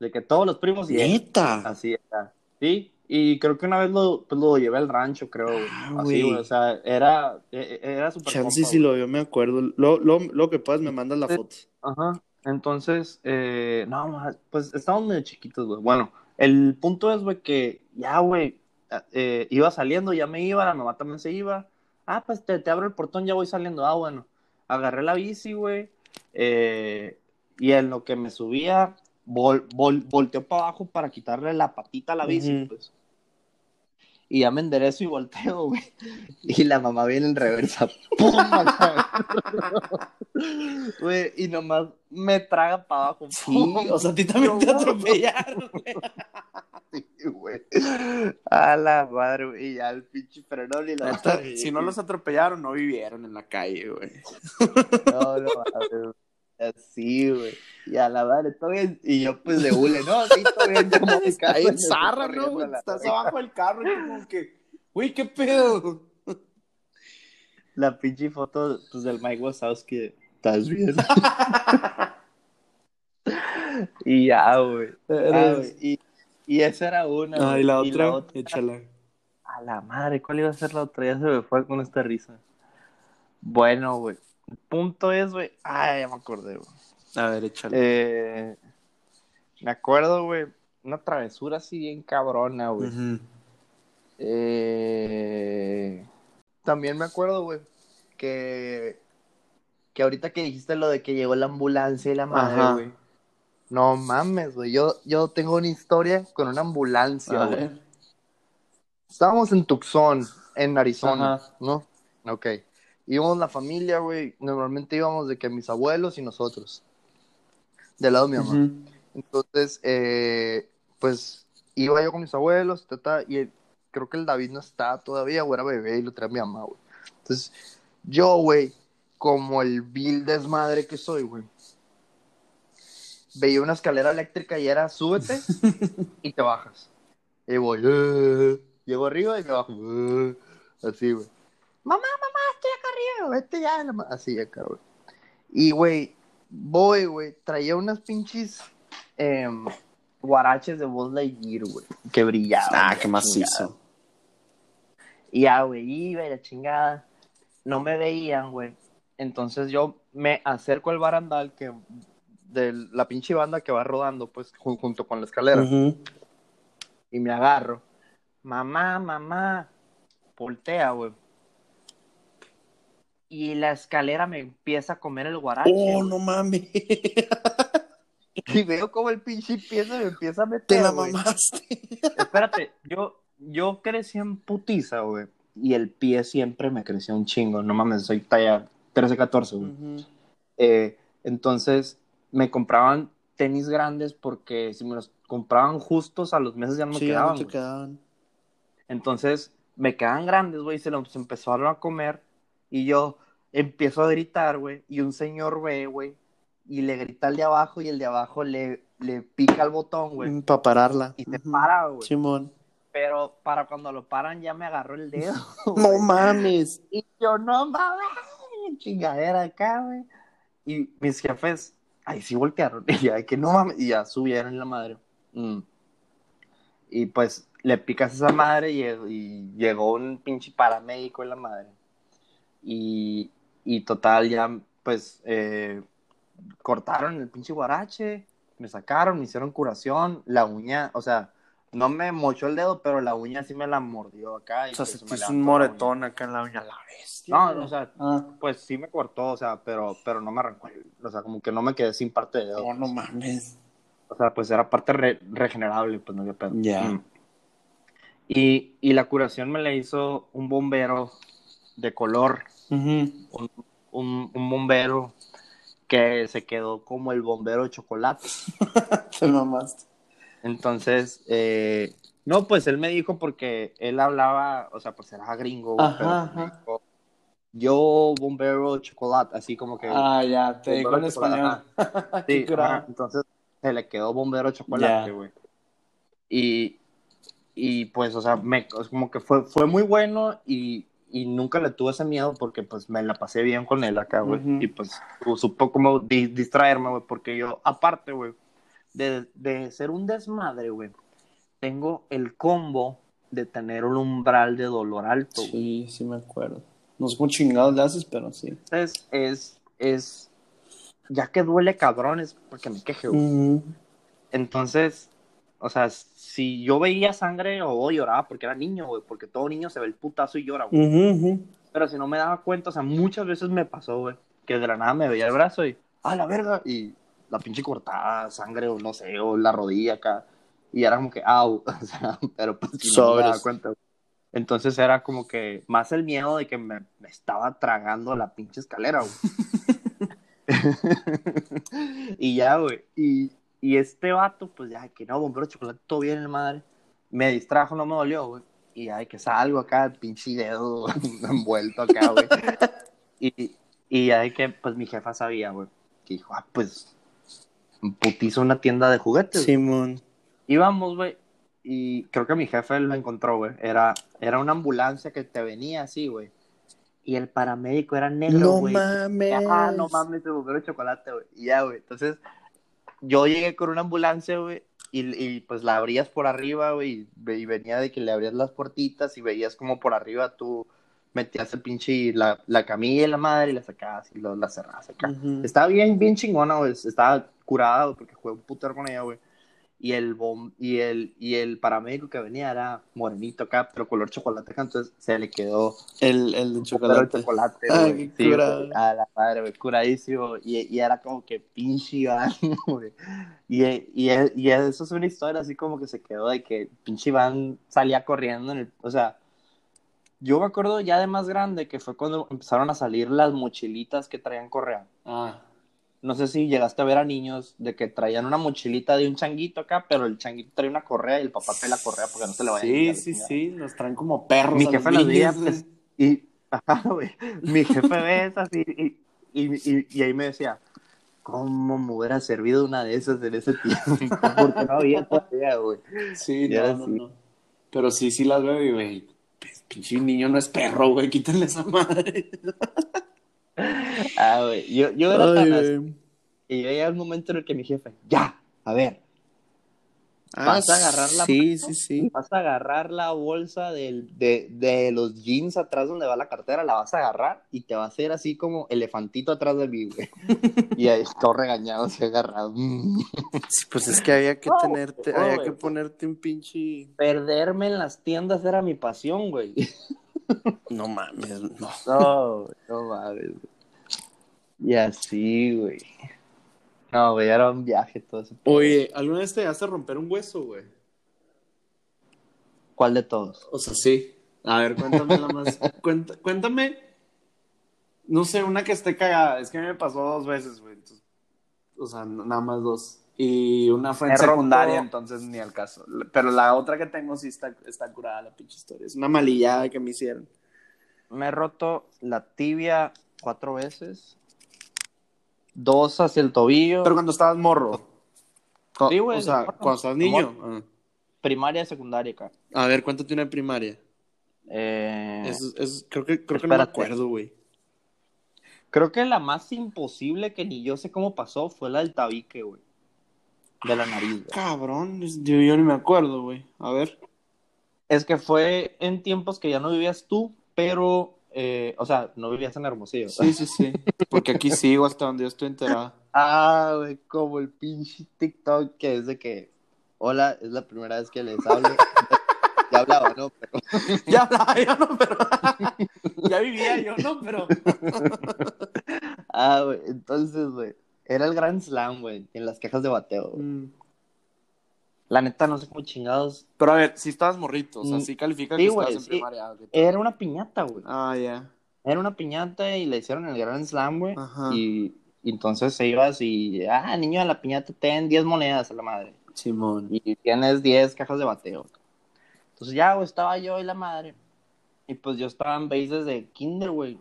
De que todos los primos y ¿Neta? Él, así está. Sí, y creo que una vez lo, pues, lo llevé al rancho, creo. Ah, así, güey. O sea, era, e, era súper Chance si lo veo, me acuerdo. Lo, lo, lo que puedas, me mandas la sí. foto. Ajá. Entonces, eh, no, pues estamos medio chiquitos, güey. Bueno, el punto es, güey, que ya, güey, eh, iba saliendo, ya me iba, la mamá también se iba. Ah, pues te, te abro el portón, ya voy saliendo. Ah, bueno. Agarré la bici, güey. Eh, y en lo que me subía, vol, vol, volteó para abajo para quitarle la patita a la bici, uh -huh. pues. Y ya me enderezo y volteo, güey. Y la mamá viene en reversa. ¡Pum! Güey, y nomás me traga para abajo. Sí, ¡Pum! o sea, a ti también te No, atropellaron, güey. Sí, güey. A la madre, güey. Y ya el pinche frenón y la madre. Si no los atropellaron, no vivieron en la calle, güey. No, no, güey. Así, güey. Y a la madre, todo bien. Y yo, pues, de hule, no, sí, todo bien. En me zarra, estoy ¿no? la Estás abajo del carro y como que, güey, ¿qué pedo? La pinche foto, pues, del Mike Wazowski. ¿Estás bien? y ya, güey. Ah. Y, y esa era una. Ah, y la otra, otra- échala. A la madre, ¿cuál iba a ser la otra? Ya se me fue con esta risa. Bueno, güey. El punto es, güey. Ay, ya me acordé, güey. A ver, échala. Eh, me acuerdo, güey. Una travesura así bien cabrona, güey. Eh, también me acuerdo, güey, que, que ahorita que dijiste lo de que llegó la ambulancia y la madre, güey. No mames, güey. Yo, yo tengo una historia con una ambulancia, güey. Estábamos en Tucson, en Arizona, Ajá. ¿no? Ok. Íbamos la familia, güey. Normalmente íbamos de que mis abuelos y nosotros. Del lado de mi mamá. Entonces, eh, pues iba yo con mis abuelos, tata, y el- creo que el David no estaba todavía, o era bebé y lo traía mi mamá, güey. Entonces, yo, güey, como el vil desmadre que soy, güey, veía una escalera eléctrica y era súbete y te bajas. Y voy, "Eh". llego arriba y me bajo, "Eh". así, güey. Mamá, mamá, vete ya. Así acá, güey. Y, güey, voy, güey, traía unas pinches em, guaraches de Buzz Lightyear, güey, que brillaban. Ah, qué macizo. y ya, güey, iba y la chingada. No me veían, güey. Entonces yo me acerco al barandal que de la pinche banda que va rodando, pues, ju- junto con la escalera. Y me agarro. Mamá, mamá. Voltea, güey. Y la escalera me empieza a comer el guarache. Oh, no mames. Y veo como el pinche pie se me empieza a meter. Te la mamaste. Espérate, yo, yo crecí en putiza, güey. Y el pie siempre me creció un chingo. No mames, soy talla 13, 14, güey. Eh, entonces, me compraban tenis grandes porque si me los compraban justos a los meses ya no me Sí, ya quedaban. no te quedaban. Entonces, me quedaban grandes, güey, y se los empezaron a comer. Y yo empiezo a gritar, güey. Y un señor ve, güey. Y le grita al de abajo y el de abajo le, le pica el botón, güey. Para pararla. Y se para, güey. Simón. Pero para cuando lo paran ya me agarró el dedo. No mames. Y yo, no mames, chingadera acá, güey. Y mis jefes, ahí sí voltearon. Y ya, que no mames. Y ya subieron la madre. Mm. Y pues le picas a esa madre y, y llegó un pinche paramédico en la madre. Y, y total, ya, pues, eh, cortaron el pinche guarache, me sacaron, me hicieron curación, la uña, o sea, no me mochó el dedo, pero la uña sí me la mordió acá. y O sea, pues se hizo un moretón acá en la uña. La bestia. No, o sea, Ah. pues sí me cortó, o sea, pero, pero no me arrancó, el- o sea, como que no me quedé sin parte de dedo. No, no mames. O sea, pues era parte re- regenerable, pues no había pedo. Ya. Mm. Y, y la curación me la hizo un bombero de color, un, un bombero que se quedó como el bombero de chocolate. Te mamaste. Entonces, eh, no, pues él me dijo porque él hablaba, o sea, pues era gringo, Ajá, pero ajá. dijo, yo bombero chocolate, así como que... Ah, ya, te digo en español. Sí, ajá, entonces se le quedó bombero de chocolate, güey. Y, y pues, o sea, me, como que fue, fue muy bueno y, y nunca le tuve ese miedo porque pues me la pasé bien con él acá, güey. Y pues supo como di- distraerme, güey, porque yo, aparte, güey, de, de ser un desmadre, güey, tengo el combo de tener un umbral de dolor alto. Sí, sí me acuerdo. No sé cómo chingados le haces, pero sí. Entonces, es, es, ya que duele cabrón, es porque me queje, güey. Entonces, o sea, si yo veía sangre o lloraba porque era niño, güey, porque todo niño se ve el putazo y llora, güey. Ujú, ujú. Pero si no me daba cuenta, o sea, muchas veces me pasó, güey, que de la nada me veía el brazo y, ¡ah, la verga! Y la pinche cortada, sangre o no sé, o la rodilla acá. Y era como que, ¡au! O sea, pero pues si no me daba cuenta. güey. Entonces era como que más el miedo de que me, me estaba tragando la pinche escalera, güey. y ya, güey. Y, y este vato, pues ya, que no, bombero chocolate, todo bien, el madre. Me distrajo, no me dolió, güey. Y ya, que salgo acá, pinche dedo envuelto acá, güey. Y, y ya de que, pues mi jefa sabía, güey. Que dijo, ah, pues, putizo una tienda de juguetes. Simón. Íbamos, güey, y creo que mi jefe lo encontró, güey. Era, era una ambulancia que te venía así, güey. Y el paramédico era negro, No güey. mames. Ah, no mames, se volvió chocolate, güey. Y ya, güey. Entonces, yo llegué con una ambulancia, güey. Y, y, pues la abrías por arriba, güey. Y, ve- y venía de que le abrías las puertitas y veías como por arriba tú metías el pinche la, la camilla y la madre y la sacabas y lo, la cerrabas acá. Estaba bien, bien chingona, güey. Estaba curada, güey, porque jugué un putero con ella, güey. Y el, bom y, el, y el paramédico que venía era morenito acá, pero color chocolate acá, entonces se le quedó El, el chocolate. chocolate, Ay, Sí, a la madre, güey, curadísimo. Y, y era como que pinche Iván. Y, y, y eso es una historia así como que se quedó de que pinche Iván salía corriendo en el, o sea, yo me acuerdo ya de más grande que fue cuando empezaron a salir las mochilitas que traían correa. Ah, No sé si llegaste a ver a niños de que traían una mochilita de un changuito acá, pero el changuito trae una correa y el papá trae la correa porque no se le vaya a sí, quitar, sí, chingada. sí. Nos traen como perros. Mi a jefe los veía, pues, y, ajá, güey, mi jefe ve esas y, y, y, y- y ahí me decía, ¿cómo me hubiera servido una de esas en ese tiempo? Porque no había todavía, güey. Sí, Ya no, no, sí. no. Pero sí, sí las veo y, güey. pues, Pinche niño no es perro, güey. Quítenle esa madre. Ah, güey, yo, yo era tan así, y yo llega un momento en el que mi jefe, ya, a ver, Ah, Vas a agarrar la Sí, mano. sí, sí. vas a agarrar la bolsa del, de, de los jeans atrás donde va la cartera, la vas a agarrar y te va a hacer así como elefantito atrás de mí, güey. Y ahí todo regañado, así agarrado. Sí, Pues es que había que tenerte, había que ponerte un pinche. Perderme en las tiendas era mi pasión, güey. No mames, no. No, güey, no mames. Y así, güey. No, güey, era un viaje todo eso. Oye, ¿alguna vez te llegaste a romper un hueso, güey? ¿Cuál de todos? O sea, sí. A ver, cuéntame la más. Cuenta- cuéntame. No sé, una que esté cagada. Es que a mí me pasó dos veces, güey. Entonces, O sea, nada más dos. Y una fue en Me secundaria, roto- entonces ni al caso. Pero la otra que tengo sí está, está curada la pinche historia. Es una malillada que me hicieron. Me he roto la tibia cuatro veces. Dos hacia el tobillo. Pero cuando estabas morro. Sí, güey, O sea, morro. cuando De niño. Primaria, secundaria acá. Ah. A ver, ¿cuánto tiene primaria? Eh, creo que, creo que no me acuerdo, güey. Creo que la más imposible que ni yo sé cómo pasó fue la del tabique, güey. De la nariz, güey. Cabrón, yo, yo ni me acuerdo, güey. A ver. Es que fue en tiempos que ya no vivías tú, pero, eh, o sea, no vivías en Hermosillo. Sí, sí, sí. Porque aquí sigo hasta donde yo estoy enterado. Ah, güey, como el pinche TikTok que es de que, hola, es la primera vez que les hablo. ya hablaba, ¿no? Pero, Ya hablaba yo, no, pero. ya vivía yo, no, pero. ah, güey, entonces, güey, era el Grand Slam, güey, en las cajas de bateo. Mm. La neta, no sé cómo chingados. Pero a ver, si estabas morrito, o sea, Mm, sí califica sí, que estabas en sí. primaria. Era una piñata, güey. Ah, ya. Era una piñata y le hicieron el Grand Slam, güey. Ajá. Y, y entonces se ibas y, ah, niño de la piñata, ten 10 monedas a la madre. Simón. y tienes 10 cajas de bateo. Entonces ya, güey, estaba yo y la madre. Y pues yo estaba en bases de kinder, güey.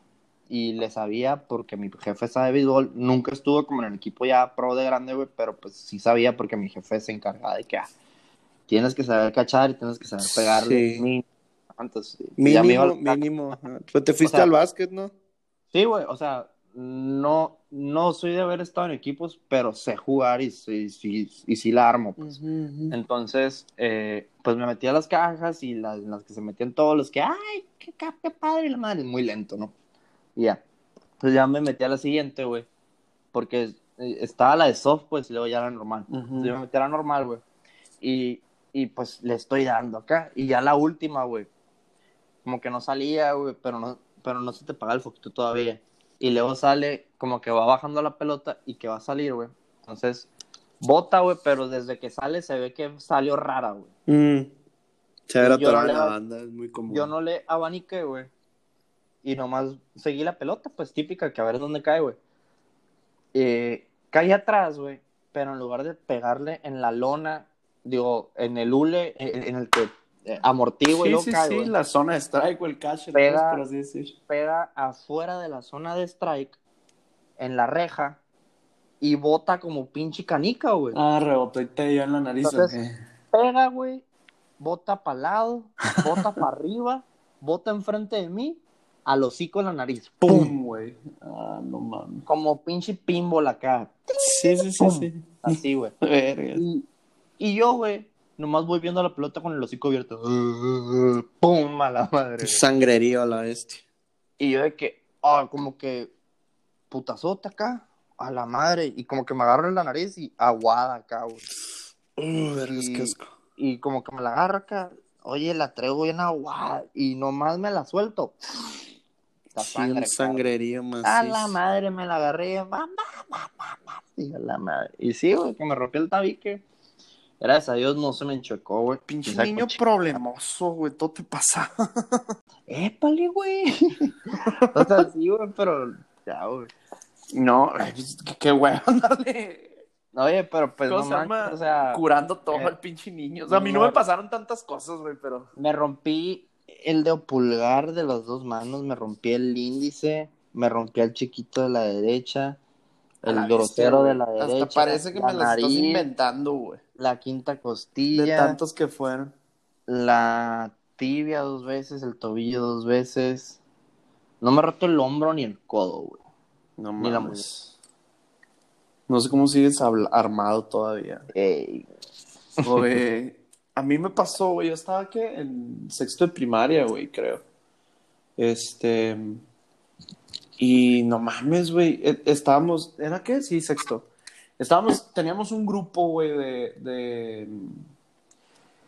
Y le sabía porque mi jefe sabe béisbol. Nunca estuvo como en el equipo ya pro de grande, güey. Pero pues sí sabía porque mi jefe se encargaba de que ah, tienes que saber cachar y tienes que saber pegarle. Sí. mínimo. Entonces, ya me Mínimo, al- mínimo. Pero te fuiste O sea, al básquet, ¿no? Sí, güey, o sea, no, no soy de haber estado en equipos, pero sé jugar y, sí- y sí la armo, pues. Entonces, eh, pues me metí a las cajas y las, en las que se metían todos los que, ay, qué, qué padre, y la madre, muy lento, ¿no? Y ya. Entonces ya me metí a la siguiente, güey, porque eh, estaba la de soft, pues, y luego ya la normal. Entonces yo me metí a la normal, güey. Y, y pues le estoy dando acá. Y ya la última, güey, como que no salía, güey, pero no, pero no se te paga el foquito todavía. Y luego sale como que va bajando la pelota y que va a salir, güey. Entonces, bota, güey, pero desde que sale se ve que salió rara, güey. Mm. Se la banda, es muy común. Yo no le abaniqué, güey. Y nomás seguí la pelota, pues típica, que a ver dónde cae, güey. Eh, cae atrás, güey. Pero en lugar de pegarle en la lona, digo, en el hule, en, en el que eh, amortigua y Sí, luego sí, cae, sí, la zona de strike o el catcher, Pega- por así decir. Pega afuera de la zona de strike, en la reja, y bota como pinche canica, güey. Ah, rebotó y te dio en la nariz. Entonces- ¿o qué? pega, güey, bota para lado, bota para arriba, bota enfrente de mí, al hocico en la nariz. ¡Pum! ¡Pum, güey! Ah, no mames. Como pinche pinball acá. Sí, sí, sí, ¡Pum! sí. Así, güey. Y, y yo, güey, nomás voy viendo la pelota con el hocico abierto. ¡Pum! A la madre. güey. Sangrerío a la bestia. Y yo de que, ah, como que putazota acá, a la madre. Y como que me agarro en la nariz y aguada acá, güey. Uh, Y- y como que me la agarro acá, oye, la traigo bien aguada y nomás me la suelto. La Sí, sangre. un acá. sangrerío más. A la madre me la agarré, mamá, mamá, mamá. Y a la madre. Y sí, güey, que me rompió el tabique. Gracias a Dios no se me enchuecó, güey. Pinche niño problemoso, güey. Todo te pasa. Épale, güey. o sea, sí, güey, pero ya, güey. No, pues, qué, güey andarle Oye, pero pues ¿Cómo no manches, o sea, curando todo eh, al pinche niño. O sea, a mí no. me pasaron tantas cosas, güey, pero. me rompí el dedo pulgar de las dos manos, me rompí el índice, me rompí el chiquito de la derecha, el grosero de la derecha. Hasta parece que la me las estás inventando, güey. La quinta De costilla, tantos que fueron. la tibia dos veces, el tobillo dos veces. No me roto el hombro ni el codo, güey. No Ni la. No sé cómo sigues armado todavía. Ey, a mí me pasó, güey, yo estaba que en sexto de primaria, güey, creo. Este, y no mames, güey, e- estábamos, ¿era qué? Sí, sexto. Estábamos, teníamos un grupo, güey, de, de...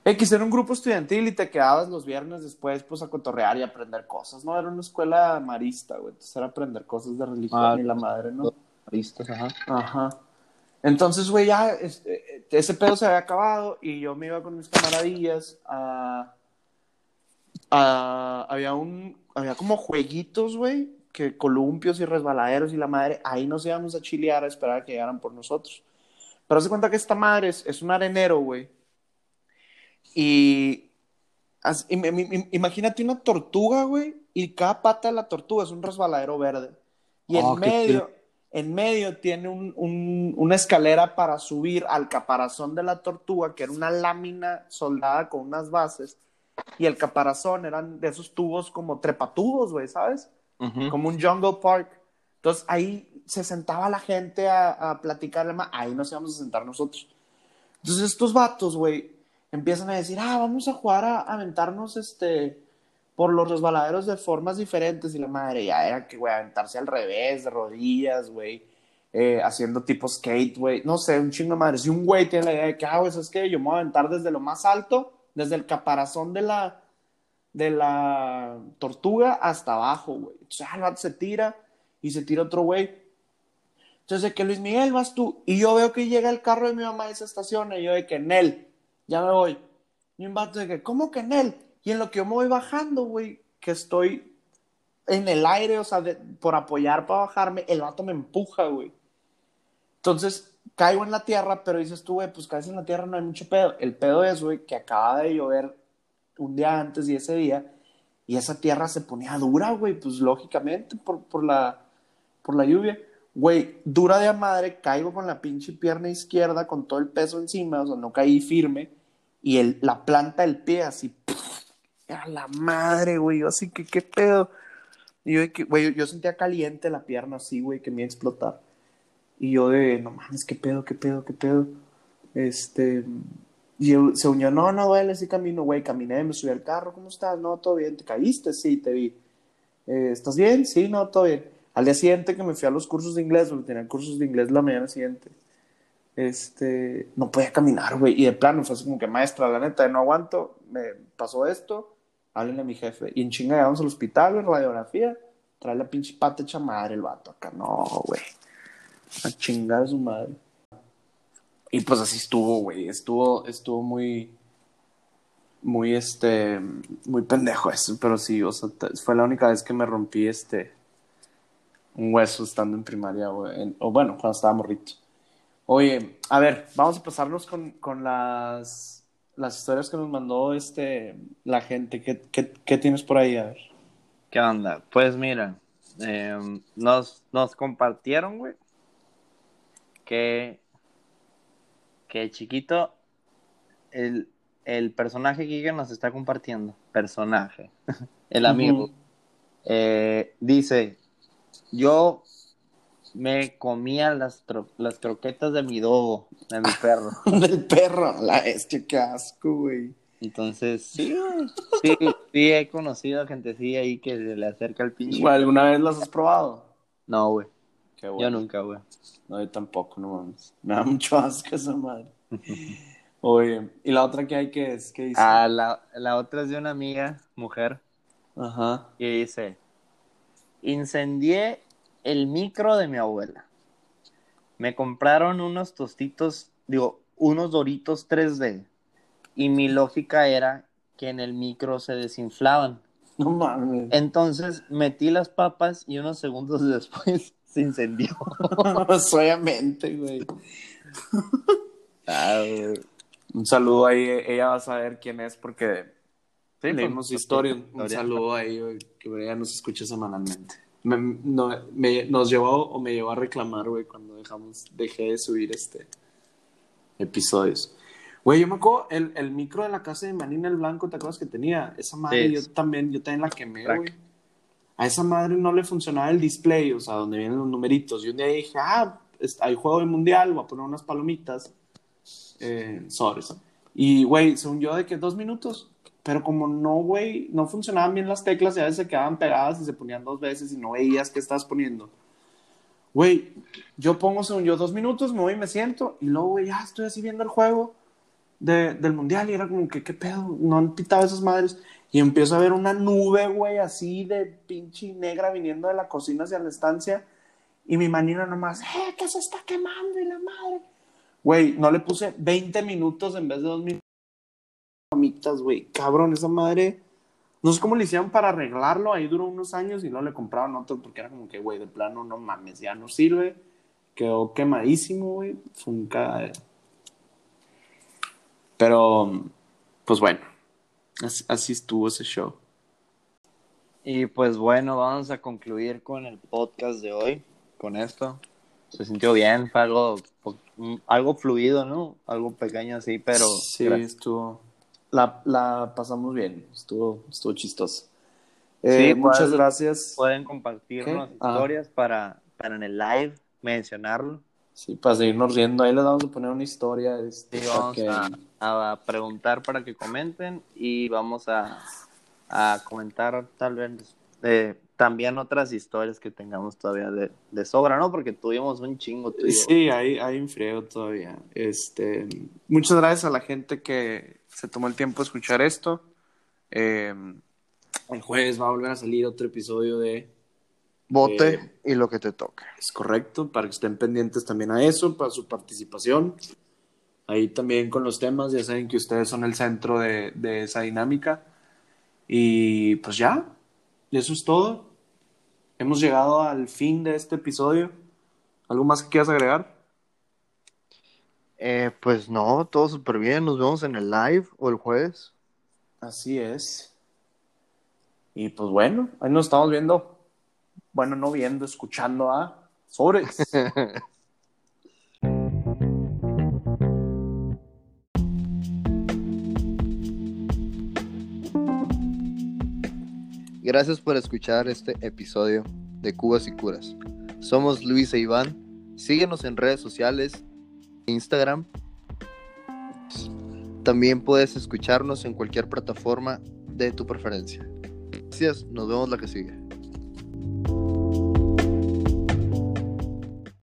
X, era un grupo estudiantil y te quedabas los viernes después, pues, a cotorrear y aprender cosas, ¿no? Era una escuela marista, güey, entonces era aprender cosas de religión Ah, y la madre, ¿no? ¿Vistas? Ajá. Ajá. Entonces, güey, ya este, ese pedo se había acabado y yo me iba con mis camaradillas a... a- había un... Había como jueguitos, güey, que columpios y resbaladeros y la madre, ahí nos íbamos a chilear a esperar a que llegaran por nosotros. Pero se cuenta que esta madre es, es un arenero, güey. Y... as- im- im- im- imagínate una tortuga, güey, y cada pata de la tortuga es un resbaladero verde. Y Oh, en qué medio, en medio tiene un- un- una escalera para subir al caparazón de la tortuga, que era una lámina soldada con unas bases. Y el caparazón eran de esos tubos como trepatubos, güey, ¿sabes? Como un jungle park. Entonces ahí se sentaba la gente a, a platicar, ahí nos íbamos a sentar nosotros. Entonces estos vatos, güey, empiezan a decir, ah, vamos a jugar a, a aventarnos este, por los resbaladeros de formas diferentes. Y la madre ya era que, güey, aventarse al revés, de rodillas, güey, eh, haciendo tipo skate, güey. No sé, un chingo de madre. Si un güey tiene la idea de que, ah, güey, ¿sabes qué? Yo me voy a aventar desde lo más alto, desde el caparazón de la, de la tortuga hasta abajo, güey. Entonces, ah, se tira y se tira otro güey. Entonces, de que Luis Miguel vas tú. Y yo veo que llega el carro de mi mamá y se estaciona. Y yo de que en él, ya me voy. Y un vato de que, ¿cómo que en él? Y en lo que yo me voy bajando, güey, que estoy en el aire, o sea, por apoyar para bajarme, el vato me empuja, güey. Entonces, caigo en la tierra, pero dices tú, güey, pues caes en la tierra, no hay mucho pedo. El pedo es, güey, que acaba de llover un día antes y ese día, y esa tierra se ponía dura, güey, pues lógicamente, por, la, por la lluvia. Güey, dura de a madre, caigo con la pinche pierna izquierda con todo el peso encima, o sea, no caí firme, y el, la planta del pie así, a la madre, güey, así que, ¿qué pedo? Y yo, güey, yo sentía caliente la pierna así, güey, que me iba a explotar. Y yo de, no mames, qué pedo, qué pedo, qué pedo. Este, y se unió, no, no duele, sí camino, güey, caminé, me subí al carro, ¿cómo estás? No, todo bien, ¿te caíste? Sí, te vi. "Eh, ¿Estás bien? Sí, no, todo bien. Al día siguiente que me fui a los cursos de inglés, porque tenía cursos de inglés la mañana siguiente, este, no podía caminar, güey, y de plano fue así como que, maestra, la neta, no aguanto, me pasó esto, háblenle a mi jefe. Y en chinga llegamos al hospital, en radiografía, trae la pinche pata hecha madre el vato acá, no, güey. A chingar a su madre. Y pues así estuvo, güey. Estuvo, estuvo muy. muy, este, muy pendejo eso, pero sí, o sea, fue la única vez que me rompí, este, un hueso estando en primaria, güey, o bueno, cuando estaba morrito. Oye, a ver, vamos a pasarnos con, con las, las historias que nos mandó, este, la gente. ¿Qué, qué, qué tienes por ahí? A ver. ¿Qué onda? Pues mira, em, nos, nos compartieron, güey, que, que chiquito, el, el personaje que nos está compartiendo, personaje, el amigo, eh, dice, yo me comía las, tro- las croquetas de mi dogo, de mi perro. Del perro, la bestia, qué asco, güey. Entonces, sí, güey, sí, sí he conocido a gente sí ahí que se le acerca el pinche. ¿Alguna vez las has probado? No, güey, Qué yo nunca, güey. No, yo tampoco, no mames. Me da mucho asco esa madre. Oye, ¿y la otra que hay que es? ¿Qué dice? Ah, la, la otra es de una amiga, mujer, Ajá. y dice, incendié el micro de mi abuela. Me compraron unos tostitos, digo, unos doritos 3D, y mi lógica era que en el micro se desinflaban. No mames. Entonces metí las papas y unos segundos después se incendió. Obviamente, güey. Ah, güey. Un saludo ahí, ella va a saber quién es porque Sí, leímos historia. Un saludo ahí, güey, que ella nos escucha semanalmente. Me, no, me- nos llevó o me llevó a reclamar, güey, cuando dejamos, dejé de subir este episodios. Güey, yo me acuerdo, el, el micro de la casa de Manina el Blanco, ¿te acuerdas que tenía? Esa madre Sí. yo también, yo también la quemé, güey. A esa madre no le funcionaba el display, o sea, donde vienen los numeritos. Y un día dije, ah, hay juego del mundial, voy a poner unas palomitas. Eh. Y, güey, según yo, de que dos minutos. Pero como no, güey, no funcionaban bien las teclas y a veces se quedaban pegadas y se ponían dos veces y no veías qué estabas poniendo. Güey, yo pongo, según yo, dos minutos, me voy y me siento. Y luego, güey, ya estoy así viendo el juego de- del mundial y era como que, ¿qué pedo? No han pitado esas madres. Y empiezo a ver una nube, güey, así de pinche negra viniendo de la cocina hacia la estancia. Y mi manina nomás, ¡eh, se está quemando y la madre! Güey, no le puse 20 minutos en vez de dos minutos. Mamitas, güey, cabrón, esa madre. No sé cómo le hicieron para arreglarlo. Ahí duró unos años y luego le compraron otro porque era como que, güey, de plano, no mames, ya no sirve. Quedó quemadísimo, güey. Fue un cagadero. Pero, pues bueno, así, así estuvo ese show. Y pues bueno, vamos a concluir con el podcast de hoy, con esto. Se sintió bien, fue algo, algo fluido, ¿no? Algo pequeño así, pero sí, gracias. estuvo. La, la pasamos bien, estuvo, estuvo chistoso. Sí, Eh, pues, muchas gracias. pueden compartirnos ¿Qué? Ah. historias para, para en el live mencionarlo. Sí, para seguirnos riendo, ahí les vamos a poner una historia. Este, Sí, vamos que- a, a preguntar para que comenten y vamos a, a comentar tal vez eh, también otras historias que tengamos todavía de, de sobra, ¿no? Porque tuvimos un chingo. Sí, hay, hay un friego todavía. Este, muchas gracias a la gente que se tomó el tiempo de escuchar esto. Eh, el jueves va a volver a salir otro episodio de Vote Eh, y lo que te toque. Es correcto, para que estén pendientes también a eso, para su participación. Ahí también con los temas, ya saben que ustedes son el centro de, de esa dinámica. Y pues ya, eso es todo. Hemos llegado al fin de este episodio. ¿Algo más que quieras agregar? Eh, pues no, todo súper bien. Nos vemos en el live o el jueves. Así es. Y pues bueno, ahí nos estamos viendo. Bueno, no viendo, escuchando a Sobres. Gracias por escuchar este episodio de Cubas y Curas. Somos Luis e Iván. Síguenos en redes sociales, Instagram. También puedes escucharnos en cualquier plataforma de tu preferencia. Gracias, nos vemos la que sigue.